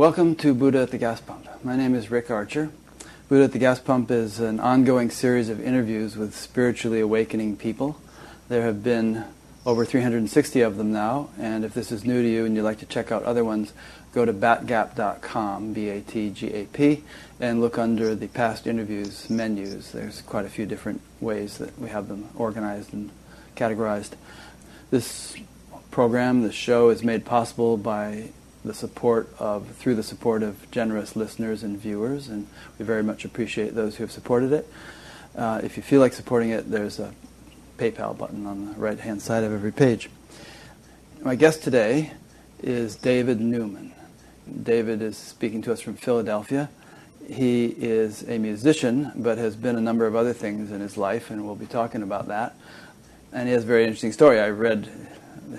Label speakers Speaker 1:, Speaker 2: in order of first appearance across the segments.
Speaker 1: Welcome to Buddha at the Gas Pump. My name is Rick Archer. Buddha at the Gas Pump is an ongoing series of interviews with spiritually awakening people. There have been over 360 of them now, and if this is new to you and you'd like to check out other ones, go to batgap.com, B-A-T-G-A-P, and look under the past interviews menus. There's quite a few different ways that we have them organized and categorized. This program, this show, is made possible by the support of through the support of generous listeners and viewers, and we very much appreciate those who have supported it. Uh, if you feel like supporting it, there's a PayPal button on the right hand side of every page. My guest today is David Newman. David is speaking to us from Philadelphia. He is a musician, but has been a number of other things in his life, and we'll be talking about that. And he has a very interesting story. I read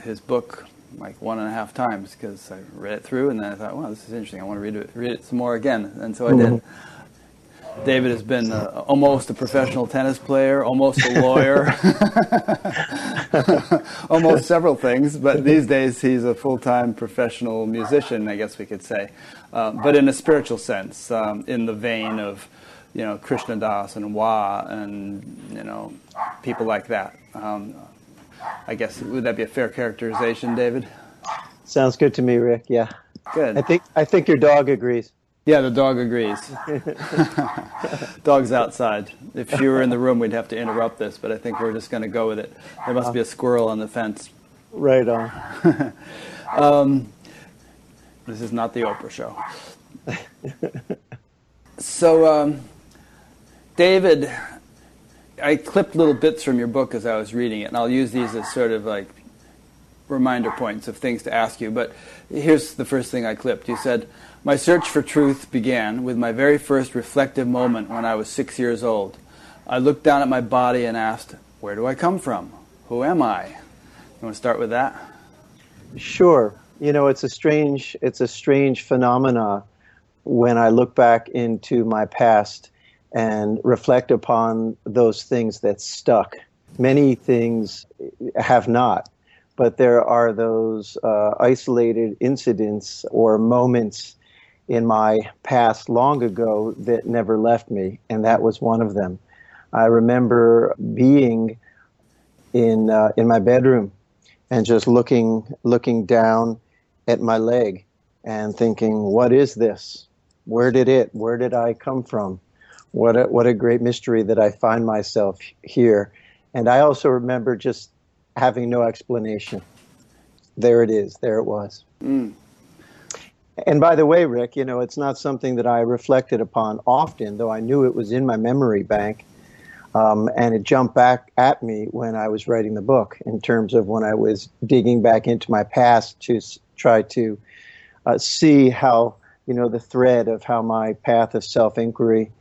Speaker 1: his book like one and a half times because I read it through, and then I thought, "Wow, this is interesting. I want to read it, read it some more again." And so I did. Mm-hmm. David has been uh, almost a professional tennis player, almost a lawyer, almost several things, but these days he's a full time professional musician, I guess we could say, uh, but in a spiritual sense, um, in the vein of you know Krishna Das and Wah and you know people like that. Um, I guess would that be a fair characterization, David?
Speaker 2: Sounds good to me, Rick. Yeah.
Speaker 1: Good.
Speaker 2: I think I think your dog agrees.
Speaker 1: Yeah, the dog agrees. Dog's outside. If you were in the room, we'd have to interrupt this, but I think we're just going to go with it. There must be a squirrel on the fence.
Speaker 2: Right on.
Speaker 1: um, this is not the Oprah show. so, um, David, I clipped little bits from your book as I was reading it, and I'll use these as sort of like reminder points of things to ask you. But here's the first thing I clipped. You said, My search for truth began with my very first reflective moment when I was six years old. I looked down at my body and asked, Where do I come from? Who am I? You want to start with that?
Speaker 2: Sure. You know, it's a strange it's a strange phenomena when I look back into my past and reflect upon those things that stuck. Many things have not but there are those uh, isolated incidents or moments in my past long ago that never left me, and that was one of them. I remember being in uh, in my bedroom and just looking looking down at my leg and thinking, "What is this? Where did it? Where did I come from? What a, what a great mystery that I find myself here." And I also remember just having no explanation. There it is. There it was. Mm. And by the way, Rick, you know, it's not something that I reflected upon often, though I knew it was in my memory bank. Um, and it jumped back at me when I was writing the book in terms of when I was digging back into my past to s- try to uh, see how, you know, the thread of how my path of self inquiry,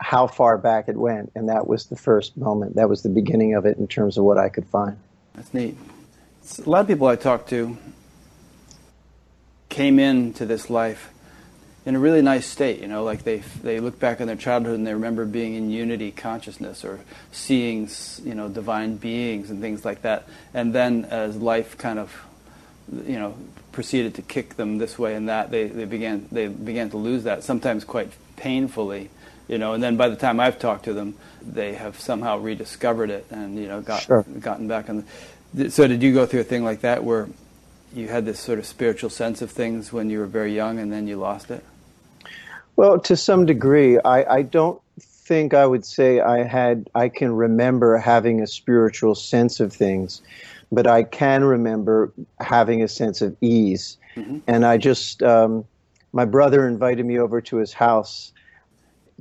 Speaker 2: how far back it went. And that was the first moment. That was the beginning of it in terms of what I could find.
Speaker 1: That's neat. A lot of people I talked to came into this life in a really nice state, you know, like they they look back on their childhood and they remember being in unity consciousness or seeing, you know, divine beings and things like that. And then as life kind of, you know, proceeded to kick them this way and that, they, they began they began to lose that, sometimes quite painfully, you know. And then by the time I've talked to them, they have somehow rediscovered it and you know got
Speaker 2: sure.
Speaker 1: gotten back on. The, so did you go through a thing like that where you had this sort of spiritual sense of things when you were very young and then you lost it?
Speaker 2: Well, to some degree, I, I don't think I would say I had. I can remember having a spiritual sense of things, but I can remember having a sense of ease. Mm-hmm. And I just, um, my brother invited me over to his house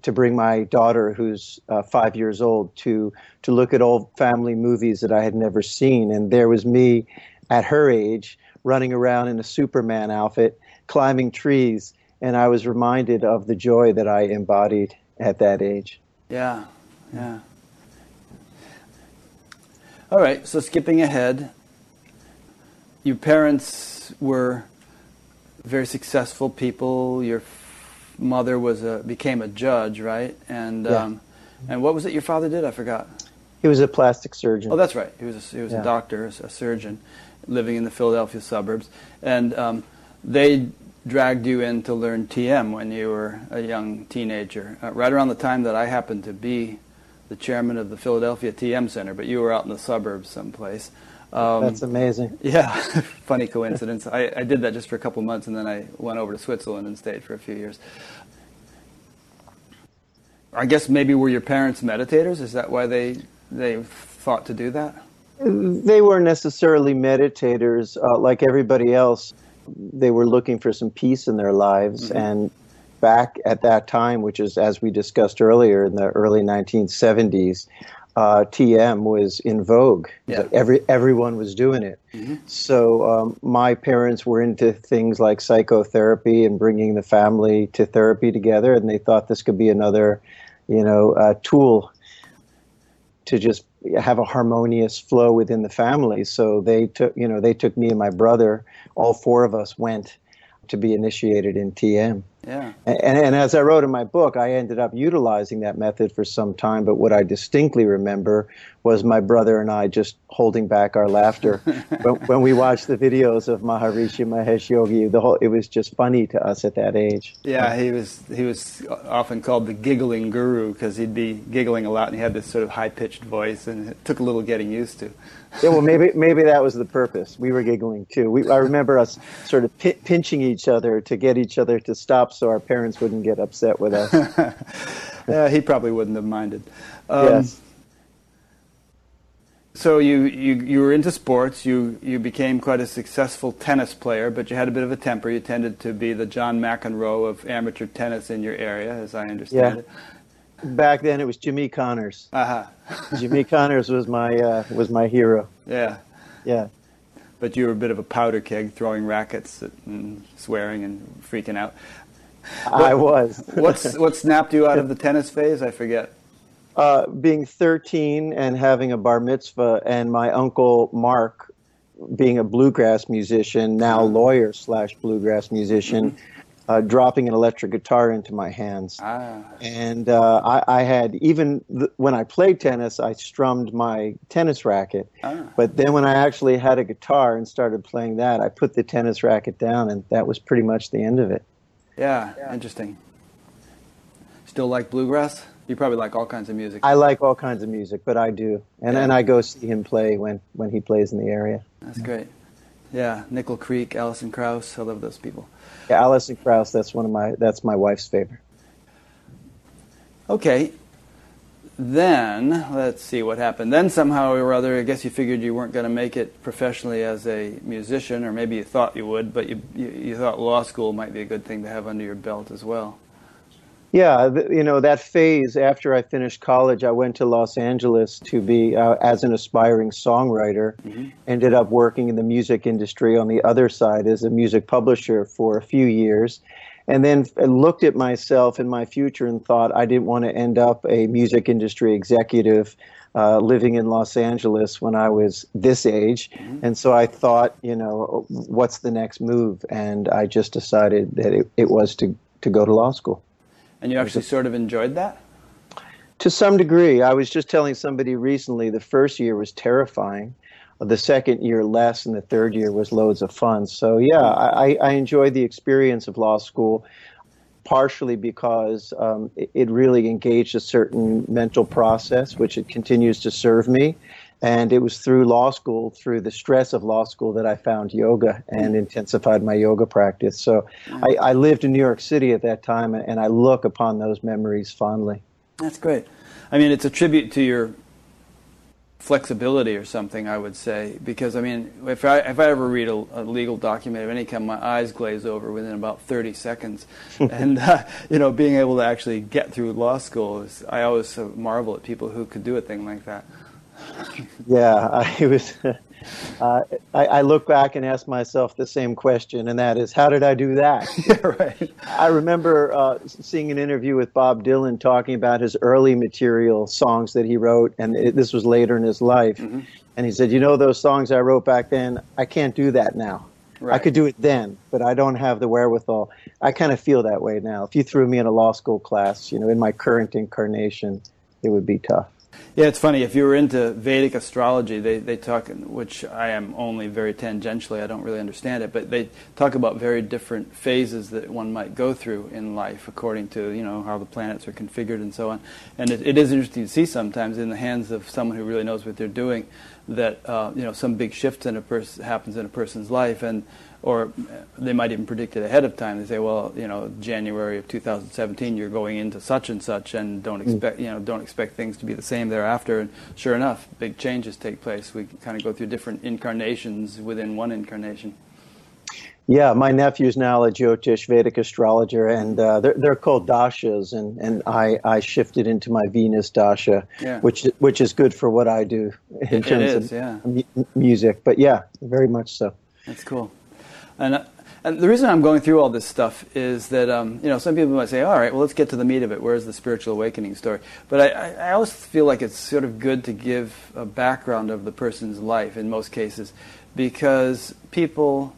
Speaker 2: to bring my daughter, who's uh, five years old, to to look at old family movies that I had never seen, and there was me at her age running around in a Superman outfit, climbing trees, and I was reminded of the joy that I embodied at that age.
Speaker 1: Yeah, yeah. All right, so skipping ahead, your parents were very successful people. Your mother was a became a judge, right? And
Speaker 2: yeah.
Speaker 1: um, and what was it your father did? I forgot.
Speaker 2: He was a plastic surgeon.
Speaker 1: Oh, that's right. He was a, he was yeah. a doctor, a surgeon, living in the Philadelphia suburbs, and um, they dragged you in to learn TM when you were a young teenager, uh, right around the time that I happened to be the chairman of the Philadelphia TM Center, but you were out in the suburbs someplace.
Speaker 2: Um, That's amazing.
Speaker 1: Yeah, funny coincidence. I, I did that just for a couple months, and then I went over to Switzerland and stayed for a few years. I guess maybe were your parents meditators? Is that why they they thought to do that?
Speaker 2: They weren't necessarily meditators uh, like everybody else. They were looking for some peace in their lives, mm-hmm. and back at that time, which is as we discussed earlier in the early 1970s, uh, TM was in vogue. Yeah. Every everyone was doing it. Mm-hmm. So um, my parents were into things like psychotherapy and bringing the family to therapy together, and they thought this could be another, you know, uh, tool to just have a harmonious flow within the family. So they took, you know, they took me and my brother. All four of us went to be initiated in TM.
Speaker 1: Yeah.
Speaker 2: And, and, as I wrote in my book, I ended up utilizing that method for some time. But what I distinctly remember was my brother and I just holding back our laughter when, when, we watched the videos of Maharishi Mahesh Yogi. The whole it was just funny to us at that age.
Speaker 1: Yeah, he was he was often called the giggling guru because he'd be giggling a lot and he had this sort of high pitched voice, and it took a little getting used to.
Speaker 2: Yeah, well, maybe maybe that was the purpose. We were giggling too. We, I remember us sort of p- pinching each other to get each other to stop, so our parents wouldn't get upset with us.
Speaker 1: yeah, he probably wouldn't have minded. Um,
Speaker 2: yes.
Speaker 1: So you, you, you were into sports. You, you became quite a successful tennis player, but you had a bit of a temper. You tended to be the John McEnroe of amateur tennis in your area, as I understand
Speaker 2: yeah.
Speaker 1: it.
Speaker 2: Back then, it was Jimmy Connors.
Speaker 1: Uh-huh.
Speaker 2: Jimmy Connors was my uh, was my hero.
Speaker 1: Yeah,
Speaker 2: yeah.
Speaker 1: But you were a bit of a powder keg, throwing rackets and swearing and freaking out.
Speaker 2: I was.
Speaker 1: what's what snapped you out of the tennis phase? I forget.
Speaker 2: Uh, being 13 and having a bar mitzvah, and my uncle Mark being a bluegrass musician, now mm-hmm. lawyer slash bluegrass musician, mm-hmm. Uh, dropping an electric guitar into my hands.
Speaker 1: Ah.
Speaker 2: And uh, I, I, had, even th- when I played tennis, I strummed my tennis racket.
Speaker 1: Ah.
Speaker 2: But then when I actually had a guitar and started playing that, I put the tennis racket down, and that was pretty much the end of it.
Speaker 1: Yeah, yeah. interesting. Still like bluegrass? You probably like all kinds of music.
Speaker 2: I like all kinds of music, but I do, and yeah. and I go see him play when when he plays in the area.
Speaker 1: That's great. Yeah, Nickel Creek, Alison Krauss. I love those people.
Speaker 2: Yeah, Alison Krauss. That's one of my that's my wife's favorite.
Speaker 1: Okay. Then let's see what happened. Then somehow or other, I guess you figured you weren't going to make it professionally as a musician, or maybe you thought you would, but you, you, you thought law school might be a good thing to have under your belt as well.
Speaker 2: Yeah, you know that phase after I finished college, I went to Los Angeles to be uh, as an aspiring songwriter. Mm-hmm. Ended up working in the music industry on the other side as a music publisher for a few years, and then looked at myself and my future and thought I didn't want to end up a music industry executive. Uh, living in Los Angeles when I was this age. Mm-hmm. And so I thought, you know, what's the next move? And I just decided that it, it was to, to go to law school.
Speaker 1: And you actually sort of enjoyed that?
Speaker 2: To some degree. I was just telling somebody recently the first year was terrifying. The second year less, and the third year was loads of fun. So, yeah, I, I enjoyed the experience of law school, partially because um, it, it really engaged a certain mental process, which it continues to serve me. And it was through law school, through the stress of law school, that I found yoga and intensified my yoga practice. So I, I lived in New York City at that time, and I look upon those memories fondly.
Speaker 1: That's great. I mean, it's a tribute to your flexibility or something, I would say, because I mean, if I if I ever read a, a legal document of any kind, my eyes glaze over within about thirty seconds, and uh, you know, being able to actually get through law school is, I always marvel at people who could do a thing like that
Speaker 2: yeah, I was. Uh, I, I, look back and ask myself the same question, and that is, how did I do that?
Speaker 1: yeah, right.
Speaker 2: I remember uh, seeing an interview with Bob Dylan talking about his early material songs that he wrote, and it, this was later in his life. Mm-hmm. And he said, "You know, those songs I wrote back then, I can't do that now. Right. I could do it then, but I don't have the wherewithal. I kind of feel that way now. If you threw me in a law school class, you know, in my current incarnation, it would be tough."
Speaker 1: Yeah, it's funny. If you were into Vedic astrology, they, they talk, which I am only very tangentially, I don't really understand it, but they talk about very different phases that one might go through in life according to, you know, how the planets are configured and so on. And it, it is interesting to see sometimes in the hands of someone who really knows what they're doing that, uh, you know, some big shift in a pers- happens in a person's life and or they might even predict it ahead of time. They say, well, you know, January of 2017, you're going into such and such, and don't mm. expect, you know, don't expect things to be the same thereafter. And sure enough, big changes take place. We kind of go through different incarnations within one incarnation.
Speaker 2: Yeah, my nephew's now a Jyotish Vedic astrologer, and uh, they're, they're called dashas, and, and I, I shifted into my Venus dasha, yeah. which which is good for what I do in
Speaker 1: it,
Speaker 2: terms
Speaker 1: it is,
Speaker 2: of
Speaker 1: yeah.
Speaker 2: mu- music. But yeah, very much so.
Speaker 1: That's cool. And, and the reason I'm going through all this stuff is that, um, you know, some people might say, all right, well, let's get to the meat of it. Where's the spiritual awakening story? But I, I always feel like it's sort of good to give a background of the person's life in most cases because people,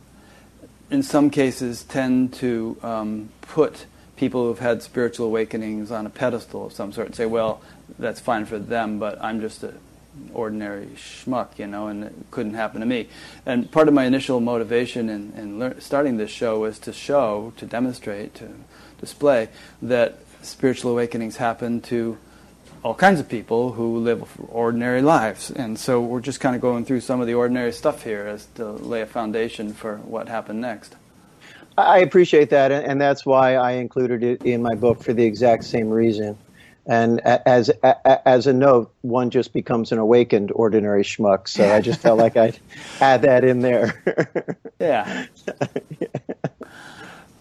Speaker 1: in some cases, tend to um, put people who've had spiritual awakenings on a pedestal of some sort and say, well, that's fine for them, but I'm just a ordinary schmuck, you know, and it couldn't happen to me. And part of my initial motivation in, in lear- starting this show was to show, to demonstrate, to display that spiritual awakenings happen to all kinds of people who live ordinary lives. And so we're just kind of going through some of the ordinary stuff here as to lay a foundation for what happened next.
Speaker 2: I appreciate that, and that's why I included it in my book for the exact same reason. And as as a note, one just becomes an awakened ordinary schmuck. So I just felt like I'd add that in there.
Speaker 1: yeah.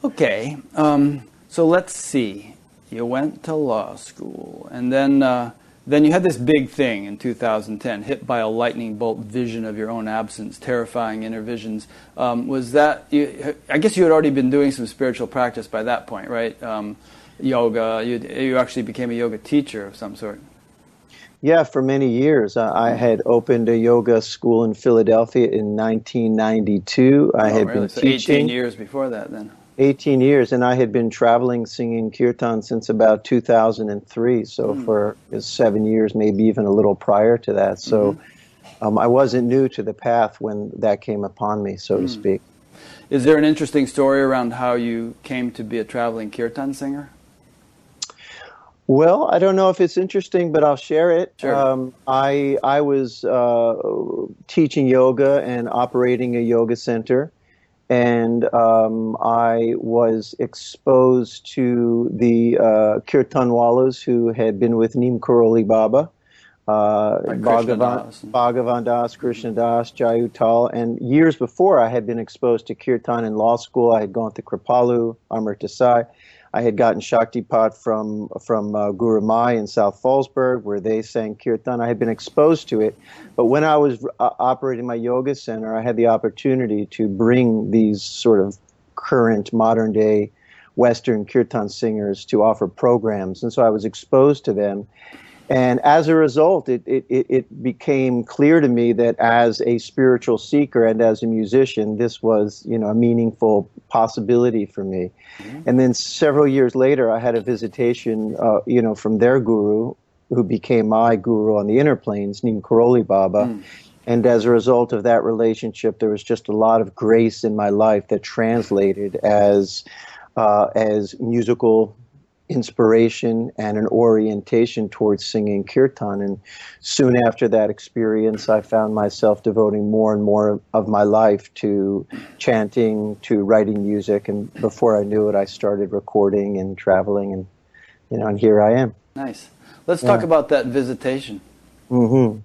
Speaker 1: Okay. Um, so let's see. You went to law school, and then uh, then you had this big thing in 2010, hit by a lightning bolt vision of your own absence, terrifying inner visions. Um, was that? You, I guess you had already been doing some spiritual practice by that point, right? Um, yoga. You, you actually became a yoga teacher of some sort.
Speaker 2: Yeah, for many years. Uh, I had opened a yoga school in Philadelphia in 1992. I
Speaker 1: oh,
Speaker 2: had
Speaker 1: really?
Speaker 2: been
Speaker 1: so
Speaker 2: teaching.
Speaker 1: 18 years before that, then.
Speaker 2: 18 years, and I had been traveling singing kirtan since about 2003. So mm. for seven years, maybe even a little prior to that. So mm-hmm. um, I wasn't new to the path when that came upon me, so mm. to speak.
Speaker 1: Is there an interesting story around how you came to be a traveling kirtan singer?
Speaker 2: Well, I don't know if it's interesting, but I'll share it.
Speaker 1: Sure. Um,
Speaker 2: I I was uh, teaching yoga and operating a yoga center, and um, I was exposed to the uh, kirtanwalas who had been with Neem Karoli Baba, uh, Bhagavan, Bhagavan Das, Krishna Das, Jai Uttal, and years before I had been exposed to kirtan in law school. I had gone to Kripalu, Amrita Sai. I had gotten Shaktipat from from uh, Gurumayi in South Fallsburg, where they sang kirtan. I had been exposed to it, but when I was uh, operating my yoga center, I had the opportunity to bring these sort of current modern day Western kirtan singers to offer programs, and so I was exposed to them. And as a result, it, it, it became clear to me that as a spiritual seeker and as a musician, this was, you know, a meaningful possibility for me. Mm-hmm. And then several years later, I had a visitation, uh, you know, from their guru, who became my guru on the inner planes, Neem Karoli Baba. Mm. And as a result of that relationship, there was just a lot of grace in my life that translated as uh, as musical inspiration and an orientation towards singing kirtan. And soon after that experience, I found myself devoting more and more of my life to chanting, to writing music. And before I knew it, I started recording and traveling, and you know, and here I am.
Speaker 1: Nice. Let's yeah. talk about that visitation.
Speaker 2: Mm-hmm.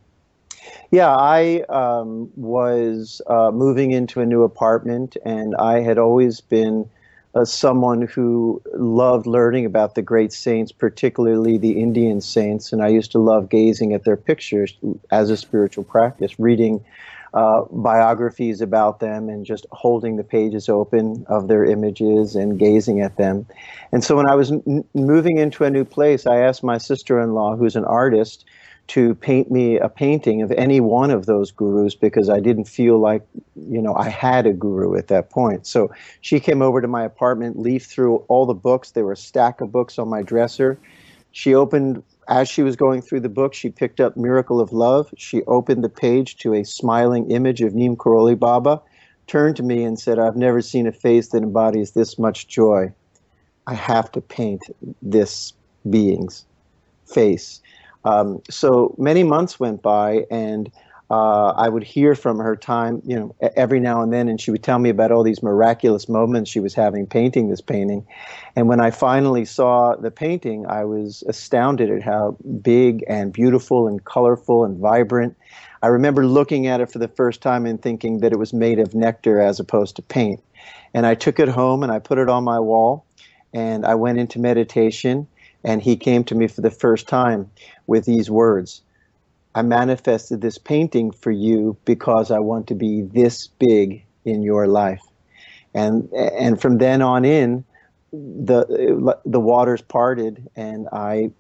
Speaker 2: Yeah, I um, was uh, moving into a new apartment, and I had always been uh, someone who loved learning about the great saints, particularly the Indian saints, and I used to love gazing at their pictures as a spiritual practice, reading uh, biographies about them and just holding the pages open of their images and gazing at them. And so when I was moving into a new place, I asked my sister in law, who's an artist, to paint me a painting of any one of those gurus because I didn't feel like, you know, I had a guru at that point. So she came over to my apartment, leafed through all the books. There were a stack of books on my dresser. She opened as she was going through the book, she picked up Miracle of Love. She opened the page to a smiling image of Neem Karoli Baba, turned to me and said, I've never seen a face that embodies this much joy. I have to paint this being's face. Um, so many months went by, and uh, I would hear from her time, you know, every now and then, and she would tell me about all these miraculous moments she was having painting this painting. And when I finally saw the painting, I was astounded at how big and beautiful and colorful and vibrant. I remember looking at it for the first time and thinking that it was made of nectar as opposed to paint. And I took it home and I put it on my wall, and I went into meditation. And he came to me for the first time with these words I manifested this painting for you because I want to be this big in your life. And and from then on in, the the waters parted, and I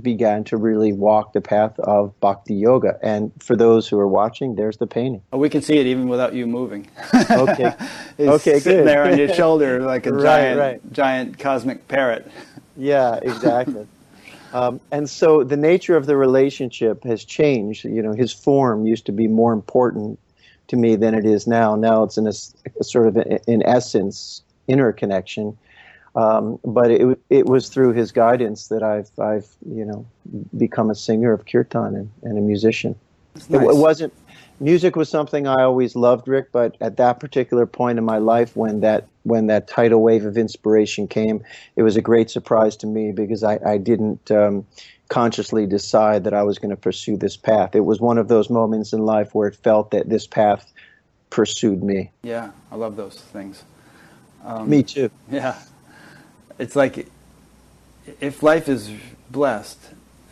Speaker 2: began to really walk the path of bhakti yoga. And for those who are watching, there's the painting.
Speaker 1: Oh, we can see it even without you moving.
Speaker 2: okay, okay,
Speaker 1: sitting good. there on your shoulder like a right, giant right. giant cosmic parrot.
Speaker 2: Yeah, exactly. Um, and so the nature of the relationship has changed. You know, his form used to be more important to me than it is now. Now it's in a, a sort of, a, in essence, interconnection. Um, but it, it was through his guidance that I've, I've, you know, become a singer of kirtan and, and a musician. Nice. It, it wasn't music was something I always loved, Rick. But at that particular point in my life, when that when that tidal wave of inspiration came, it was a great surprise to me because I, I didn't um, consciously decide that I was going to pursue this path. It was one of those moments in life where it felt that this path pursued me.
Speaker 1: Yeah, I love those things.
Speaker 2: Um, me too.
Speaker 1: Yeah, it's like if life is blessed,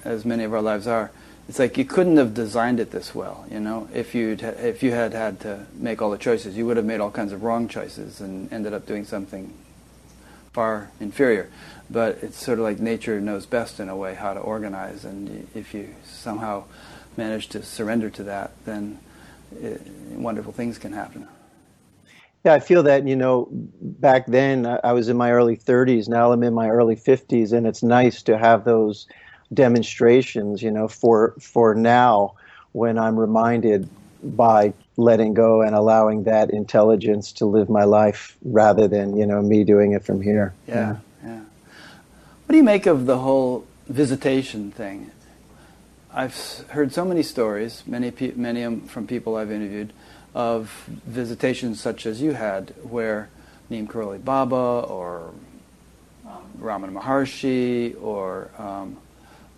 Speaker 1: as many of our lives are it's like you couldn't have designed it this well, you know. If you if you had had to make all the choices, you would have made all kinds of wrong choices and ended up doing something far inferior. But it's sort of like nature knows best in a way how to organize, and if you somehow manage to surrender to that, then it, wonderful things can happen.
Speaker 2: Yeah, I feel that, you know, back then I was in my early 30s, now I'm in my early 50s, and it's nice to have those demonstrations, you know, for for now when I'm reminded by letting go and allowing that intelligence to live my life rather than, you know, me doing it from here.
Speaker 1: Yeah, yeah. What do you make of the whole visitation thing? I've heard so many stories, many many from people I've interviewed, of visitations such as you had, where Neem Karoli Baba or um, Ramana Maharshi or um,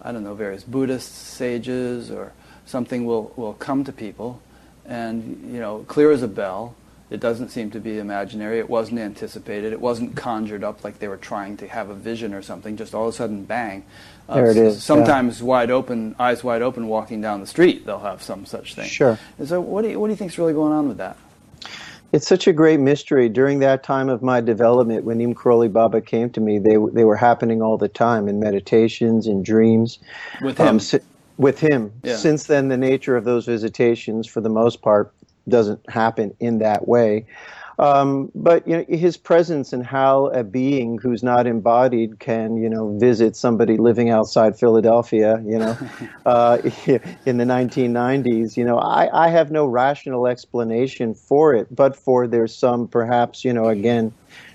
Speaker 1: I don't know, various Buddhist sages or something will, will come to people and, you know, clear as a bell. It doesn't seem to be imaginary. It wasn't anticipated. It wasn't conjured up like they were trying to have a vision or something. Just all of a sudden, bang.
Speaker 2: Uh, there it is.
Speaker 1: Sometimes yeah. wide open, eyes wide open, walking down the street, they'll have some such thing.
Speaker 2: Sure.
Speaker 1: And so, what do you, what do you think's really going on with that?
Speaker 2: It's such a great mystery. During that time of my development, when Neem Karoli Baba came to me, they they were happening all the time in meditations, in dreams.
Speaker 1: With him. Um, si-
Speaker 2: with him. Yeah. Since then, the nature of those visitations, for the most part, doesn't happen in that way. Um, but you know, his presence and how a being who's not embodied can, you know, visit somebody living outside Philadelphia, you know, uh, in the 1990s, you know, I, I have no rational explanation for it, but for there's some perhaps, you know, again,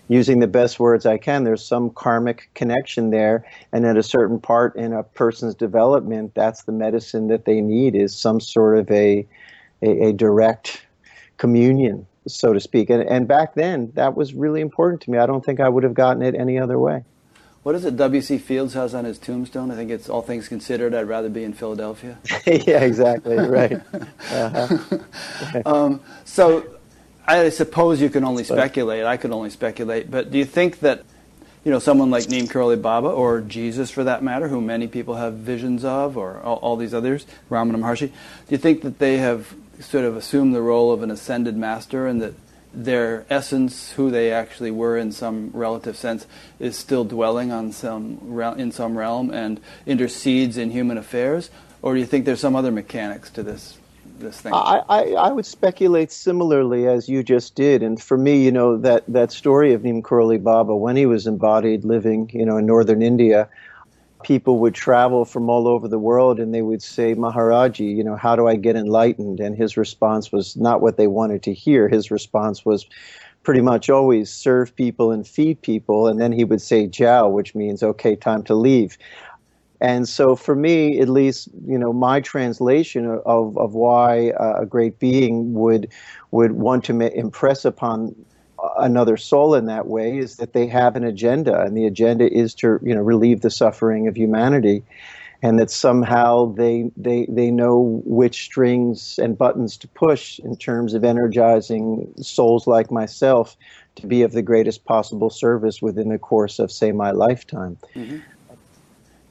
Speaker 2: using the best words I can, there's some karmic connection there, and at a certain part in a person's development, that's the medicine that they need is some sort of a, a, a direct communion so to speak. And, and back then, that was really important to me. I don't think I would have gotten it any other way.
Speaker 1: What is it W.C. Fields has on his tombstone? I think it's all things considered, I'd rather be in Philadelphia.
Speaker 2: yeah, exactly, right. Uh-huh.
Speaker 1: um, so I suppose you can only speculate. I could only speculate. But do you think that, you know, someone like Neem Karoli Baba or Jesus for that matter, who many people have visions of, or all, all these others, Ramana Maharshi, do you think that they have sort of assume the role of an ascended master and that their essence, who they actually were in some relative sense, is still dwelling on some in some realm and intercedes in human affairs, or do you think there's some other mechanics to this this thing?
Speaker 2: I, I, I would speculate similarly as you just did, and for me, you know that that story of Neem Karoli Baba when he was embodied, living, you know, in northern India, people would travel from all over the world and they would say, Maharaji, you know, how do I get enlightened? And his response was not what they wanted to hear. His response was pretty much always serve people and feed people. And then he would say, Jiao, which means, okay, time to leave. And so for me, at least, you know, my translation of, of why a great being would, would want to impress upon another soul in that way is that they have an agenda, and the agenda is to you know relieve the suffering of humanity, and that somehow they they they know which strings and buttons to push in terms of energizing souls like myself to be of the greatest possible service within the course of say my lifetime. Mm-hmm.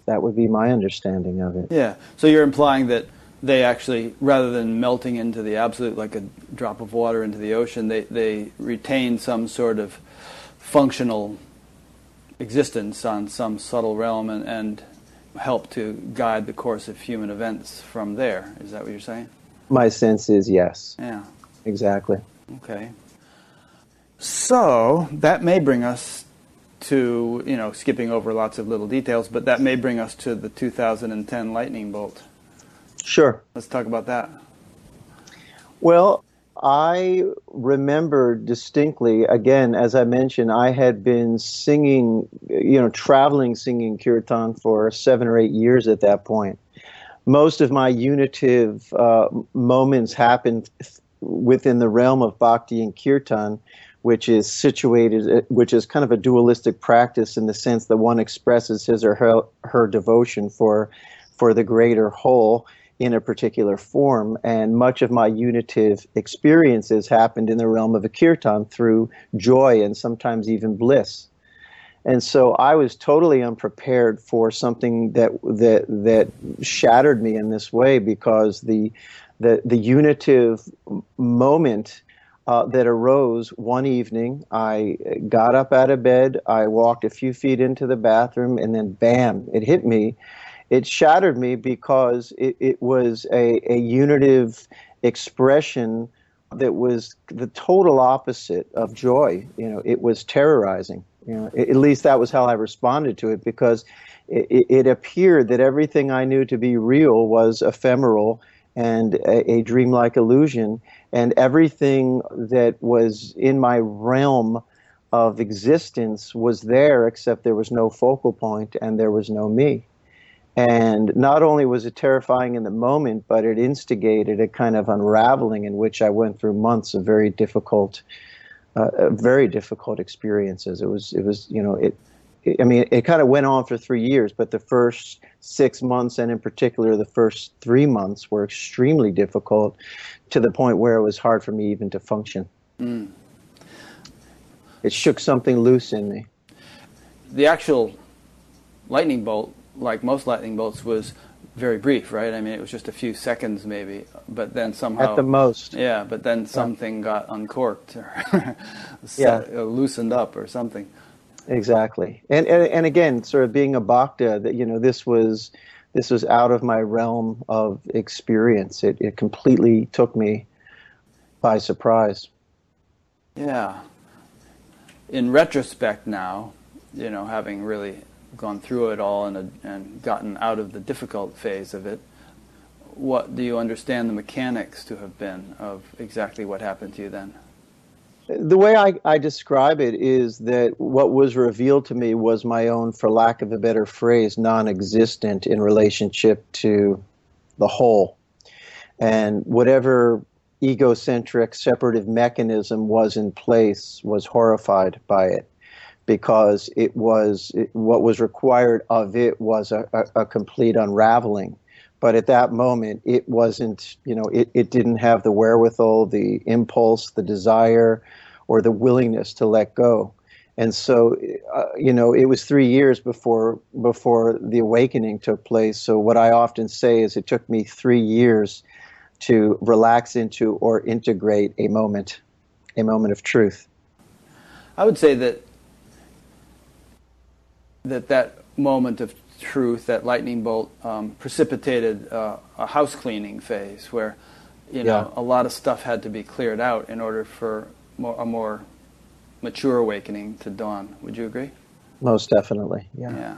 Speaker 2: That would be my understanding of it.
Speaker 1: Yeah. So you're implying that they actually, rather than melting into the absolute like a drop of water into the ocean, they, they retain some sort of functional existence on some subtle realm and, and help to guide the course of human events from there. Is that what you're saying?
Speaker 2: My sense is yes.
Speaker 1: Yeah.
Speaker 2: Exactly.
Speaker 1: Okay. So that may bring us to, you know, skipping over lots of little details, but that may bring us to the 2010 lightning bolt.
Speaker 2: Sure.
Speaker 1: Let's talk about that.
Speaker 2: Well, I remember distinctly, again, as I mentioned, I had been singing, you know, traveling singing kirtan for seven or eight years at that point. Most of my unitive uh, moments happened within the realm of bhakti and kirtan, which is situated, which is kind of a dualistic practice in the sense that one expresses his or her, her devotion for, for the greater whole in a particular form. And much of my unitive experiences happened in the realm of a kirtan through joy and sometimes even bliss. And so I was totally unprepared for something that that that shattered me in this way because the the the unitive moment uh, that arose one evening. I got up out of bed, I walked a few feet into the bathroom, and then bam, it hit me it shattered me because it, it was a, a unitive expression that was the total opposite of joy. You know, it was terrorizing. You know, at least that was how I responded to it because it, it, appeared that everything I knew to be real was ephemeral and a, a dreamlike illusion, and everything that was in my realm of existence was there, except there was no focal point and there was no me. And not only was it terrifying in the moment, but it instigated a kind of unraveling in which I went through months of very difficult, uh, uh very difficult experiences. It was, it was, you know, it. it I mean, it, it kind of went on for three years, but the first six months, and in particular the first three months, were extremely difficult, to the point where it was hard for me even to function. Mm. It shook something loose in me.
Speaker 1: The actual lightning bolt like most lightning bolts, was very brief, right? I mean, it was just a few seconds maybe, but then somehow
Speaker 2: at the most,
Speaker 1: yeah. But then something yeah. got uncorked or set, yeah. Uh, loosened up or something.
Speaker 2: Exactly, and, and and again, sort of being a bhakta, that you know, this was this was out of my realm of experience. It it completely took me by surprise.
Speaker 1: Yeah. In retrospect, now, you know, having really gone through it all and, and gotten out of the difficult phase of it, what do you understand the mechanics to have been of exactly what happened to you then?
Speaker 2: The way I, I describe it is that what was revealed to me was my own, for lack of a better phrase, non existent in relationship to the whole. And whatever egocentric separative mechanism was in place was horrified by it because it was it, what was required of it was a, a, a, complete unraveling. But at that moment, it wasn't, you know, it, it didn't have the wherewithal, the impulse, the desire, or the willingness to let go. And so, uh, you know, it was three years before before the awakening took place. So what I often say is, it took me three years to relax into or integrate a moment, a moment of truth.
Speaker 1: I would say that that that moment of truth, that lightning bolt, um, precipitated uh, a house cleaning phase where, you know, yeah. a lot of stuff had to be cleared out in order for more, a more mature awakening to dawn. Would you agree?
Speaker 2: Most definitely. Yeah.
Speaker 1: Yeah.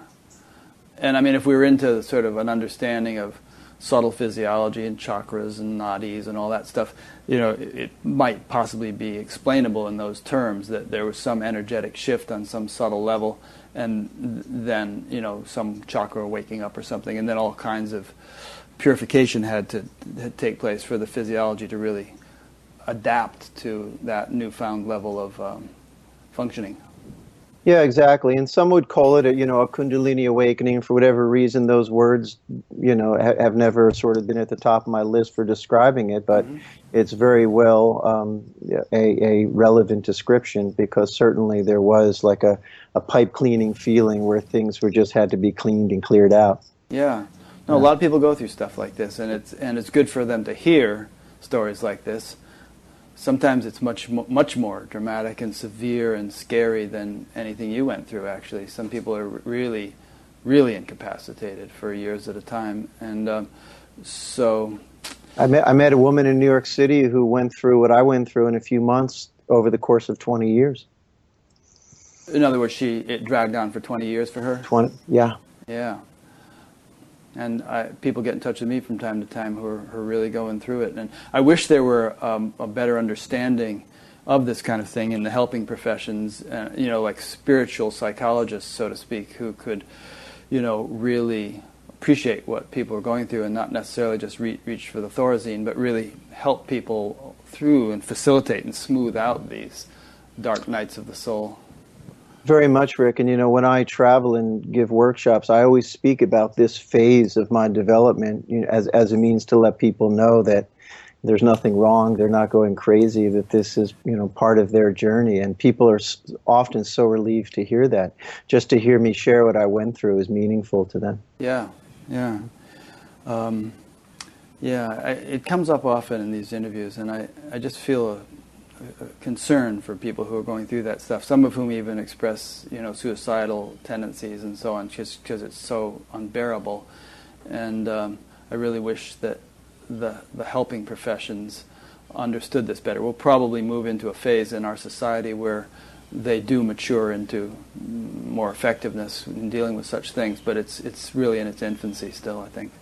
Speaker 1: and I mean, if we were into sort of an understanding of subtle physiology and chakras and nadis and all that stuff, you know, it, it, might possibly be explainable in those terms that there was some energetic shift on some subtle level, and then you know some chakra waking up or something, and then all kinds of purification had to had take place for the physiology to really adapt to that newfound level of um, functioning.
Speaker 2: Yeah, exactly. And some would call it a you know a Kundalini awakening for whatever reason. Those words, you know, ha- have never sort of been at the top of my list for describing it, but mm-hmm. it's very well um, a, a relevant description because certainly there was like a, a pipe cleaning feeling where things were just had to be cleaned and cleared out.
Speaker 1: Yeah. No, a lot of people go through stuff like this, and it's and it's good for them to hear stories like this sometimes it's much much more dramatic and severe and scary than anything you went through. Actually, some people are really, really incapacitated for years at a time, and um, so.
Speaker 2: I met I met a woman in New York City who went through what I went through in a few months over the course of twenty years.
Speaker 1: In other words, she it dragged on for twenty years for her.
Speaker 2: Twenty, yeah.
Speaker 1: Yeah and I, people get in touch with me from time to time who are, who are really going through it. And I wish there were um, a better understanding of this kind of thing in the helping professions, uh, you know, like spiritual psychologists, so to speak, who could, you know, really appreciate what people are going through and not necessarily just re- reach for the Thorazine, but really help people through and facilitate and smooth out these dark nights of the soul.
Speaker 2: Very much, Rick. And you know, when I travel and give workshops, I always speak about this phase of my development you know, as as a means to let people know that there's nothing wrong. They're not going crazy. That this is you know part of their journey. And people are often so relieved to hear that. Just to hear me share what I went through is meaningful to them.
Speaker 1: Yeah, yeah. Um, yeah, I, it comes up often in these interviews, and I, I just feel a, concern for people who are going through that stuff. Some of whom even express, you know, suicidal tendencies and so on, just because it's so unbearable. And um, I really wish that the the helping professions understood this better. We'll probably move into a phase in our society where they do mature into more effectiveness in dealing with such things, but it's it's really in its infancy still. I think.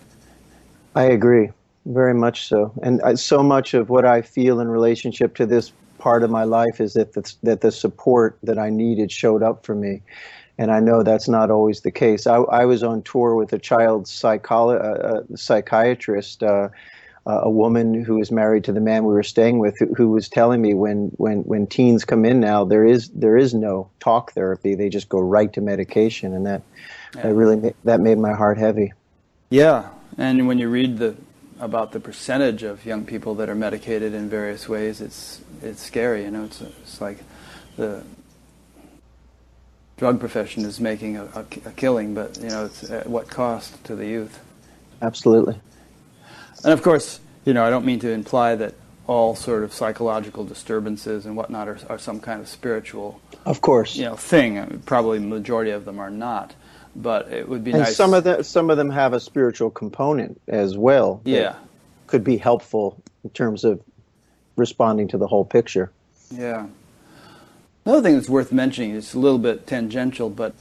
Speaker 2: I agree very much so, and so much of what I feel in relationship to this part of my life is that the, that the support that I needed showed up for me. And I know that's not always the case. I, I was on tour with a child psycholo- uh, uh psychiatrist, uh, a woman who was married to the man we were staying with, who, who, was telling me when, when, when teens come in now, there is there is no talk therapy. They just go right to medication, and that yeah. that really that made my heart heavy.
Speaker 1: Yeah, and when you read the about the percentage of young people that are medicated in various ways, it's it's scary. You know, it's it's like the drug profession is making a, a, a killing, but you know, it's at what cost to the youth?
Speaker 2: Absolutely.
Speaker 1: And of course, you know, I don't mean to imply that all sort of psychological disturbances and whatnot are, are some kind of spiritual,
Speaker 2: of course,
Speaker 1: you know, thing. I mean, probably majority of them are not but it would be
Speaker 2: and
Speaker 1: nice.
Speaker 2: some of them some of them have a spiritual component as well.
Speaker 1: Yeah,
Speaker 2: could be helpful in terms of responding to the whole picture.
Speaker 1: Yeah. Another thing that's worth mentioning is a little bit tangential, but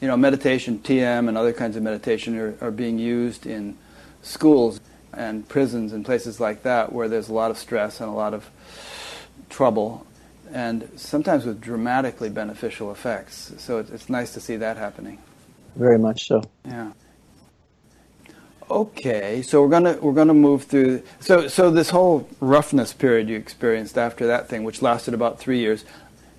Speaker 1: you know, meditation, TM, and other kinds of meditation are, are being used in schools and prisons and places like that where there's a lot of stress and a lot of trouble and sometimes with dramatically beneficial effects. So it's, it's nice to see that happening.
Speaker 2: Very much so.
Speaker 1: Yeah. Okay, so we're gonna we're gonna move through. So so this whole roughness period you experienced after that thing, which lasted about three years.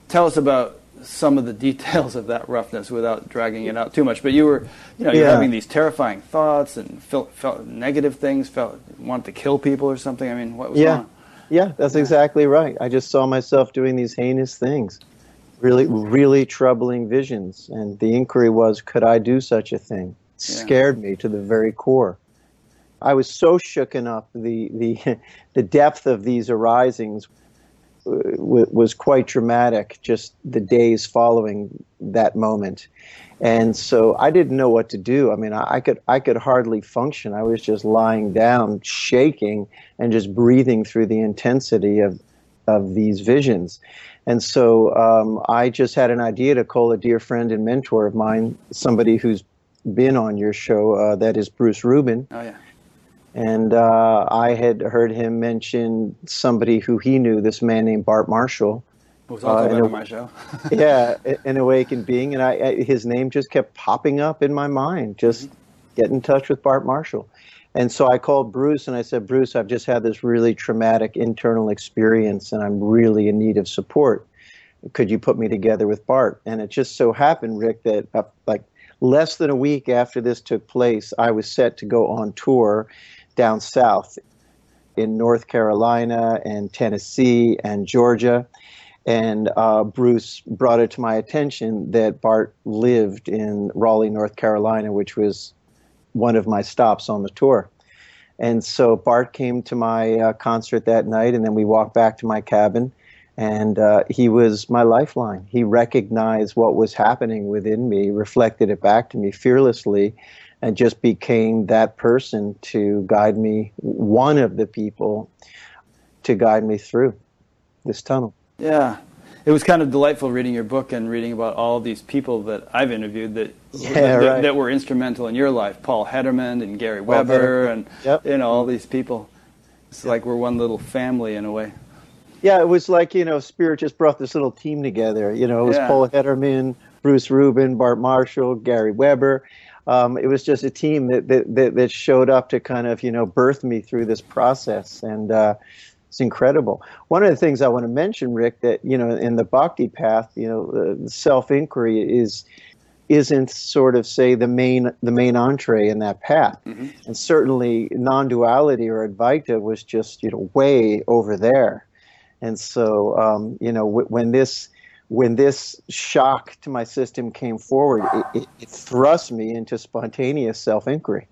Speaker 1: Tell us about some of the details of that roughness without dragging it out too much. But you were, you know, you're yeah. having these terrifying thoughts and felt, felt negative things. Felt wanted to kill people or something. I mean, what was
Speaker 2: yeah. Yeah, that's exactly right. I just saw myself doing these heinous things, really, really troubling visions. And the inquiry was, could I do such a thing? It yeah. scared me to the very core. I was so shooken up. The the the depth of these arisings was quite dramatic. Just the days following that moment, and so I didn't know what to do. I mean, I, I, could I could hardly function. I was just lying down, shaking, and just breathing through the intensity of of these visions. And so um, I just had an idea to call a dear friend and mentor of mine, somebody who's been on your show. Uh, that is Bruce Rubin.
Speaker 1: Oh yeah.
Speaker 2: And uh, I had heard him mention somebody who he knew, this man named Bart Marshall.
Speaker 1: Was also uh, on my show.
Speaker 2: yeah, an awakened being, and I, I, his name just kept popping up in my mind. Just mm-hmm. get in touch with Bart Marshall. And so I called Bruce and I said, Bruce, I've just had this really traumatic internal experience, and I'm really in need of support. Could you put me together with Bart? And it just so happened, Rick, that uh, like less than a week after this took place, I was set to go on tour down south in North Carolina and Tennessee and Georgia. And uh, Bruce brought it to my attention that Bart lived in Raleigh, North Carolina, which was one of my stops on the tour. And so Bart came to my uh, concert that night, and then we walked back to my cabin. And uh, he was my lifeline. He recognized what was happening within me, reflected it back to me fearlessly, and just became that person to guide me, one of the people to guide me through this tunnel.
Speaker 1: Yeah. It was kind of delightful reading your book and reading about all these people that I've interviewed that
Speaker 2: yeah,
Speaker 1: that,
Speaker 2: right.
Speaker 1: that, were instrumental in your life. Paul Hedderman and Gary Weber and
Speaker 2: yep.
Speaker 1: you know all these people. It's yep. like we're one little family in a way.
Speaker 2: Yeah, it was like you know, Spirit just brought this little team together. You know, it was
Speaker 1: yeah.
Speaker 2: Paul Hedderman, Bruce Rubin, Bart Marshall, Gary Weber, um, it was just a team that, that, that, showed up to kind of, you know, birth me through this process. And uh, it's incredible. One of the things I want to mention, Rick, that, you know, in the bhakti path, you know, the self-inquiry is isn't sort of say the main the main entree in that path mm-hmm. and certainly non-duality or advaita was just you know way over there and so um, you know w- when this when this shock to my system came forward, it, it, it thrust me into spontaneous self inquiry.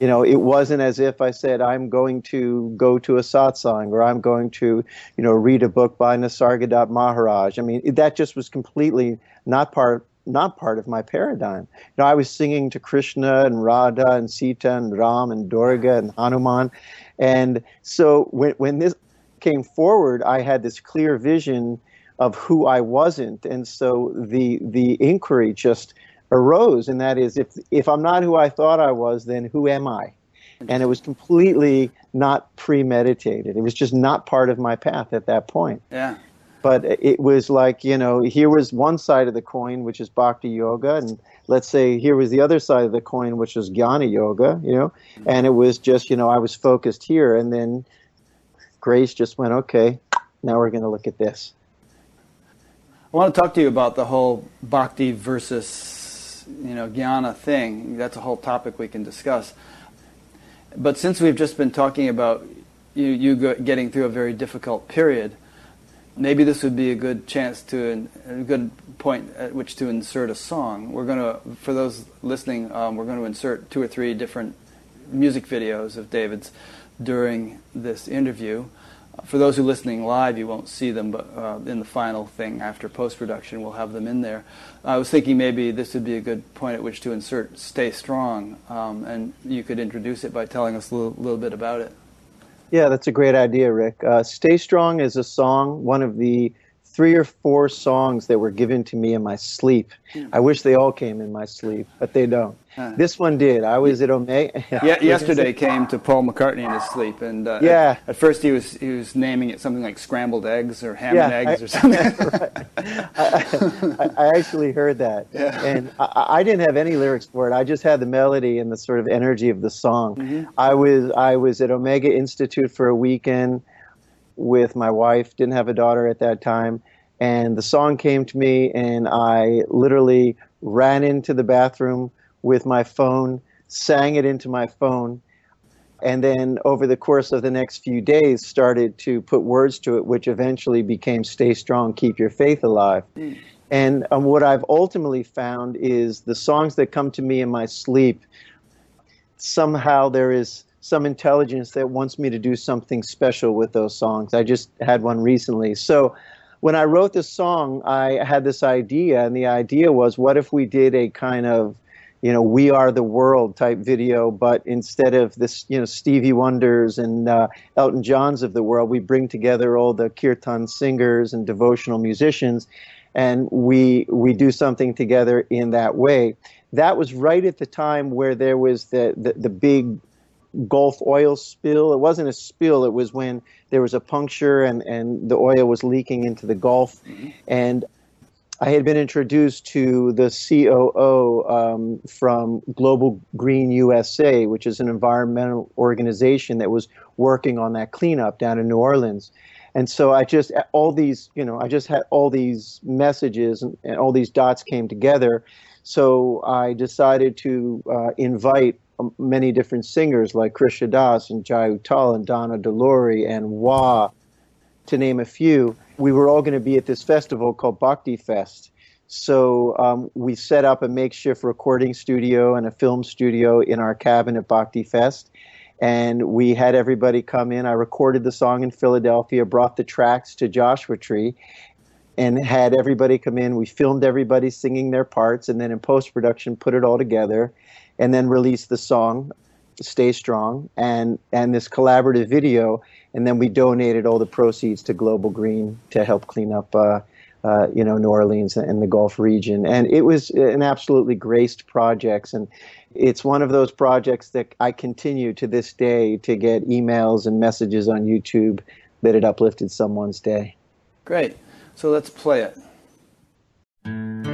Speaker 2: You know, it wasn't as if I said, I'm going to go to a satsang or I'm going to, you know, read a book by Nisargadatta Maharaj. I mean, that just was completely not part not part of my paradigm. You know, I was singing to Krishna and Radha and Sita and Ram and Durga and Hanuman. And so when, when this came forward, I had this clear vision of who I wasn't, and so the the inquiry just arose, and that is, if if I'm not who I thought I was, then who am I? And it was completely not premeditated. It was just not part of my path at that point.
Speaker 1: Yeah.
Speaker 2: But it was like, you know, here was one side of the coin, which is bhakti yoga, and let's say here was the other side of the coin, which was jnana yoga, you know, and it was just, you know, I was focused here, and then grace just went, okay, now we're going to look at this.
Speaker 1: I want to talk to you about the whole bhakti versus you know jnana thing. That's a whole topic we can discuss. But since we've just been talking about you, you getting through a very difficult period, maybe this would be a good chance to a good point at which to insert a song. We're going to, for those listening, um, we're going to insert two or three different music videos of David's during this interview. For those who are listening live, you won't see them, but uh, in the final thing after post production, we'll have them in there. I was thinking maybe this would be a good point at which to insert Stay Strong, um, and you could introduce it by telling us a little, little, bit about it.
Speaker 2: Yeah, that's a great idea, Rick. Uh, Stay Strong is a song, one of the three or four songs that were given to me in my sleep. Mm. I wish they all came in my sleep, but they don't. Huh. This one did. I was at Omega.
Speaker 1: yeah, yesterday came to Paul McCartney in his sleep, and uh,
Speaker 2: yeah.
Speaker 1: At, at, first he was he was naming it something like scrambled eggs or ham yeah, and eggs I, or something.
Speaker 2: I, I, I, actually heard that,
Speaker 1: yeah.
Speaker 2: and I, I, didn't have any lyrics for it. I just had the melody and the sort of energy of the song. Mm-hmm. I was I was at Omega Institute for a weekend with my wife. Didn't have a daughter at that time, and the song came to me, and I literally ran into the bathroom with my phone, sang it into my phone, and then over the course of the next few days started to put words to it, which eventually became Stay Strong, Keep Your Faith Alive. Mm. And um, what I've ultimately found is the songs that come to me in my sleep, somehow there is some intelligence that wants me to do something special with those songs. I just had one recently. So when I wrote this song, I had this idea, and the idea was what if we did a kind of you know, we are the world type video, but instead of this, you know, Stevie Wonders and uh, Elton Johns of the world, we bring together all the kirtan singers and devotional musicians, and we we do something together in that way. that was right at the time where there was the, the, the big Gulf oil spill. It wasn't a spill, it was when there was a puncture and, and the oil was leaking into the Gulf. Mm-hmm. And I had been introduced to the COO um, from Global Green USA, which is an environmental organization that was working on that cleanup down in New Orleans. And so I just, all these, you know, I just had all these messages and, and all these dots came together. So I decided to uh, invite many different singers like Krishna Das and Jai Uttal and Donna De Lory and Wah, to name a few. We were all going to be at this festival called Bhakti Fest. So um, we set up a makeshift recording studio and a film studio in our cabin at Bhakti Fest. And we had everybody come in. I recorded the song in Philadelphia, brought the tracks to Joshua Tree, and had everybody come in. We filmed everybody singing their parts, and then in post production, put it all together, and then released the song, "Stay Strong," and and this collaborative video. And then we donated all the proceeds to Global Green to help clean up. Uh, uh, you know, New Orleans and the Gulf region. And it was an absolutely graced project. And it's one of those projects that I continue to this day to get emails and messages on YouTube that it uplifted someone's day.
Speaker 3: Great. So let's play it.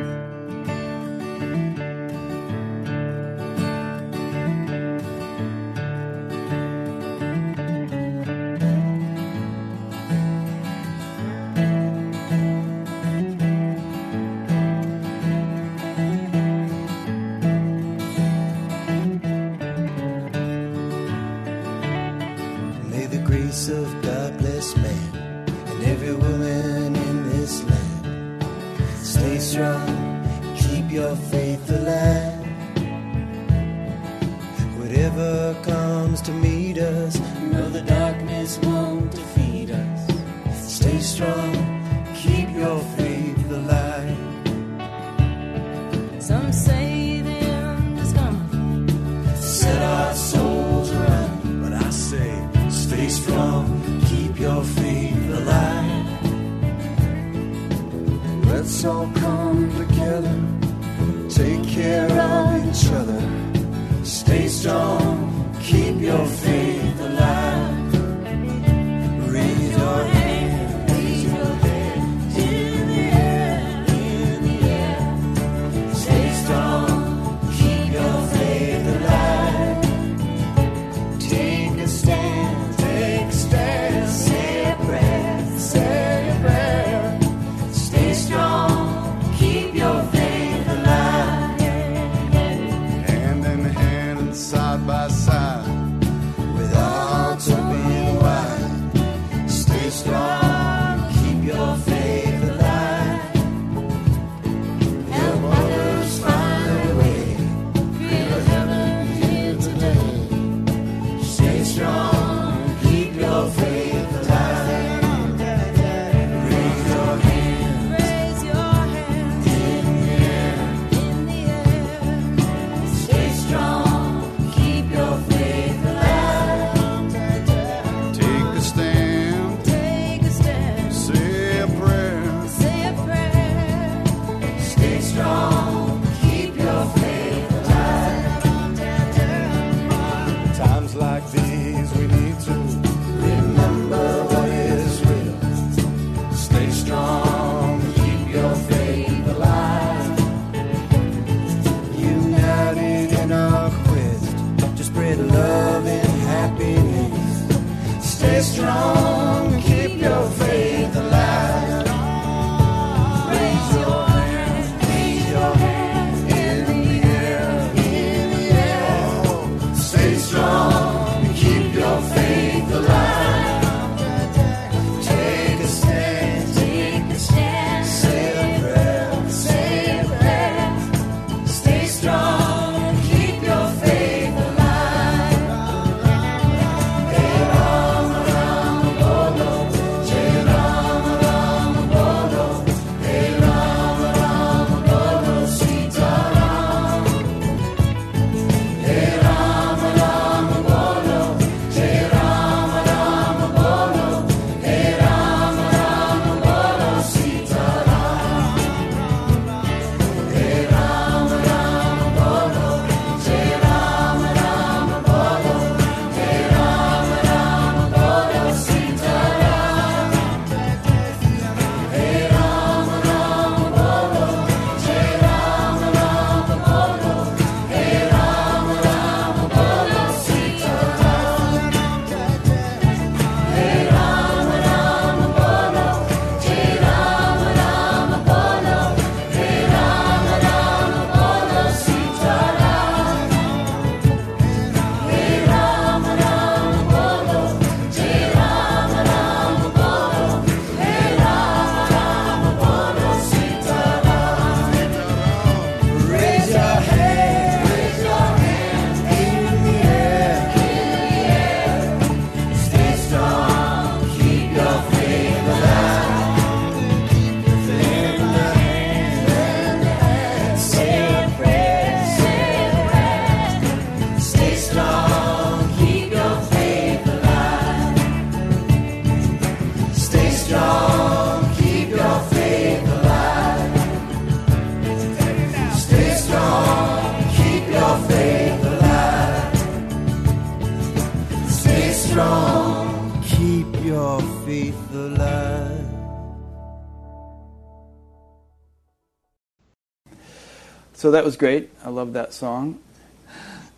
Speaker 1: So that was great. I love that song.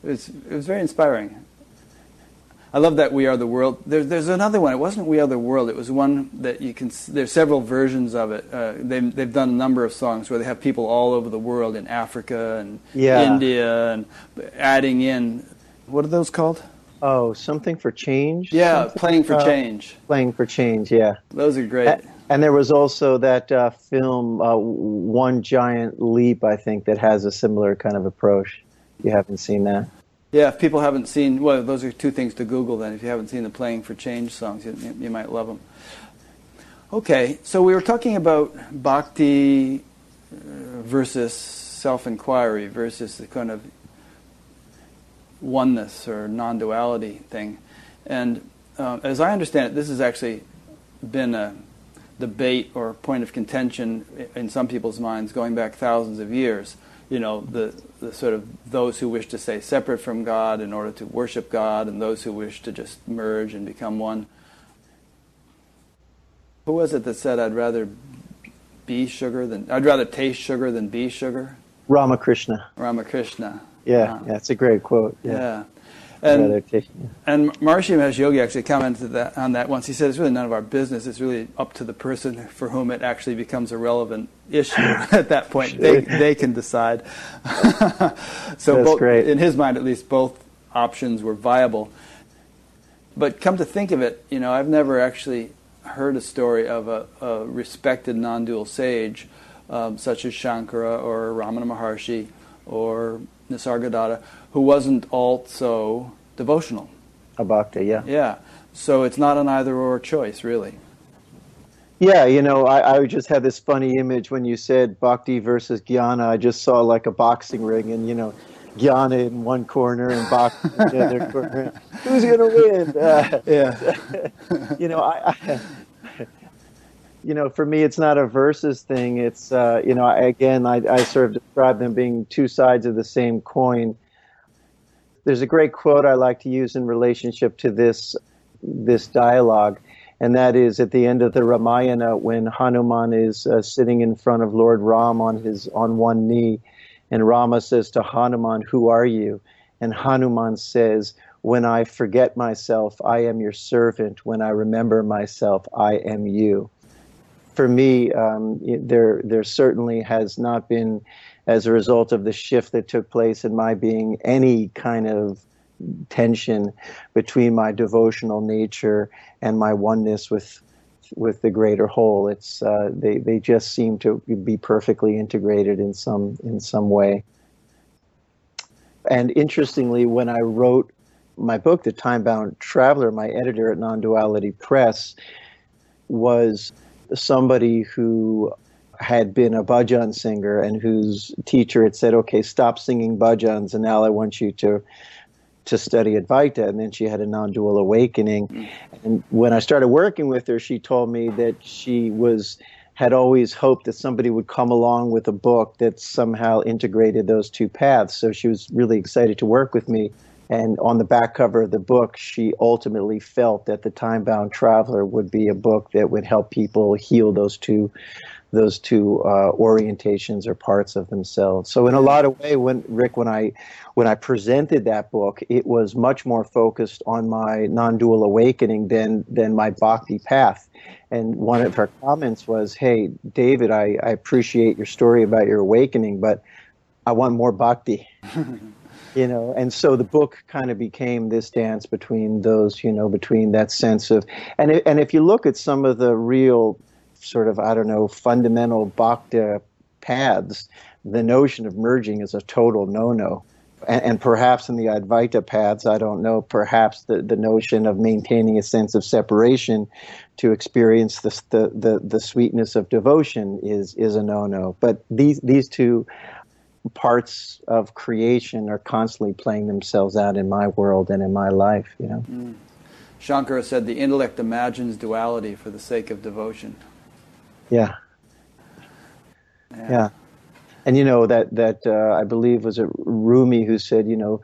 Speaker 1: It was, it was very inspiring. I love that We Are the World. There, there's another one. It wasn't We Are the World. It was one that you can. There's several versions of it. Uh, they've, they've done a number of songs where they have people all over the world in Africa and
Speaker 2: Yeah.
Speaker 1: India and adding in. What are those called?
Speaker 2: Oh, something for change.
Speaker 1: Yeah,
Speaker 2: Something?
Speaker 1: playing for
Speaker 2: Uh,
Speaker 1: change.
Speaker 2: Playing for change. Yeah.
Speaker 1: Those are great.
Speaker 2: A- And there was also that uh, film, uh, One Giant Leap, I think, that has a similar kind of approach. You haven't seen that?
Speaker 1: Yeah, if people haven't seen, well, those are two things to Google then. If you haven't seen the Playing for Change songs, you, you might love them. Okay, so we were talking about bhakti uh, versus self inquiry versus the kind of oneness or non duality thing. And uh, as I understand it, this has actually been a debate or point of contention in some people's minds going back thousands of years. You know, the, the sort of those who wish to stay separate from God in order to worship God, and those who wish to just merge and become one. Who was it that said, "I'd rather be sugar than I'd rather taste sugar than be sugar"?
Speaker 2: Ramakrishna.
Speaker 1: Ramakrishna.
Speaker 2: Yeah,
Speaker 1: Wow.
Speaker 2: yeah, it's a great quote.
Speaker 1: Yeah.
Speaker 2: Yeah.
Speaker 1: And And Maharishi Mahesh Yogi actually commented that, on that once. He said it's really none of our business. It's really up to the person for whom it actually becomes a relevant issue at that point. They, they can decide. so
Speaker 2: That's
Speaker 1: both,
Speaker 2: great.
Speaker 1: in his mind, at least, both options were viable. But come to think of it, you know, I've never actually heard a story of a, a respected non-dual sage um, such as Shankara or Ramana Maharshi or Nisargadatta who wasn't also devotional.
Speaker 2: A bhakti, yeah.
Speaker 1: Yeah. So it's not an either or choice, really.
Speaker 2: Yeah, you know, I, I just had this funny image when you said bhakti versus jnana. I just saw like a boxing ring and, you know, jnana in one corner and bhakti in the other corner. Who's going to win? Uh,
Speaker 1: Yeah.
Speaker 2: you know, I, I you know, for me, it's not a versus thing. It's, uh, you know, I, again, I, I sort of describe them being two sides of the same coin. There's a great quote I like to use in relationship to this this dialogue, and that is at the end of the Ramayana when Hanuman is uh, sitting in front of Lord Ram on his on one knee, and Rama says to Hanuman, "Who are you?" And Hanuman says, "When I forget myself, I am your servant. When I remember myself, I am you." For me, um, it- there there certainly has not been, as a result of the shift that took place in my being, any kind of tension between my devotional nature and my oneness with with the greater whole. It's uh, they they just seem to be perfectly integrated in some in some way. And interestingly, when I wrote my book, The Time Bound Traveler, my editor at Non Duality Press was somebody who had been a bhajan singer and whose teacher had said, "Okay, stop singing bhajans, and now I want you to to study Advaita." And then she had a non-dual awakening. Mm. And when I started working with her, she told me that she was had always hoped that somebody would come along with a book that somehow integrated those two paths. So she was really excited to work with me. And on the back cover of the book, she ultimately felt that the Time Bound Traveler would be a book that would help people heal those two those two uh, orientations or parts of themselves. So in a lot of way, when Rick, when I when I presented that book, it was much more focused on my non-dual awakening than than my bhakti path. And one of her comments was, "Hey, David, I, I appreciate your story about your awakening, but I want more bhakti." you know and so the book kind of became this dance between those you know between that sense of and and if you look at some of the real sort of i don't know fundamental bhakti paths the notion of merging is a total no-no. And, and perhaps in the advaita paths i don't know perhaps the, the notion of maintaining a sense of separation to experience the, the, the, the sweetness of devotion is is a no-no. But these these two parts of creation are constantly playing themselves out in my world and in my life you know
Speaker 1: Shankara said the intellect imagines duality for the sake of devotion.
Speaker 2: yeah yeah and you know that that uh, i believe was a rumi who said you know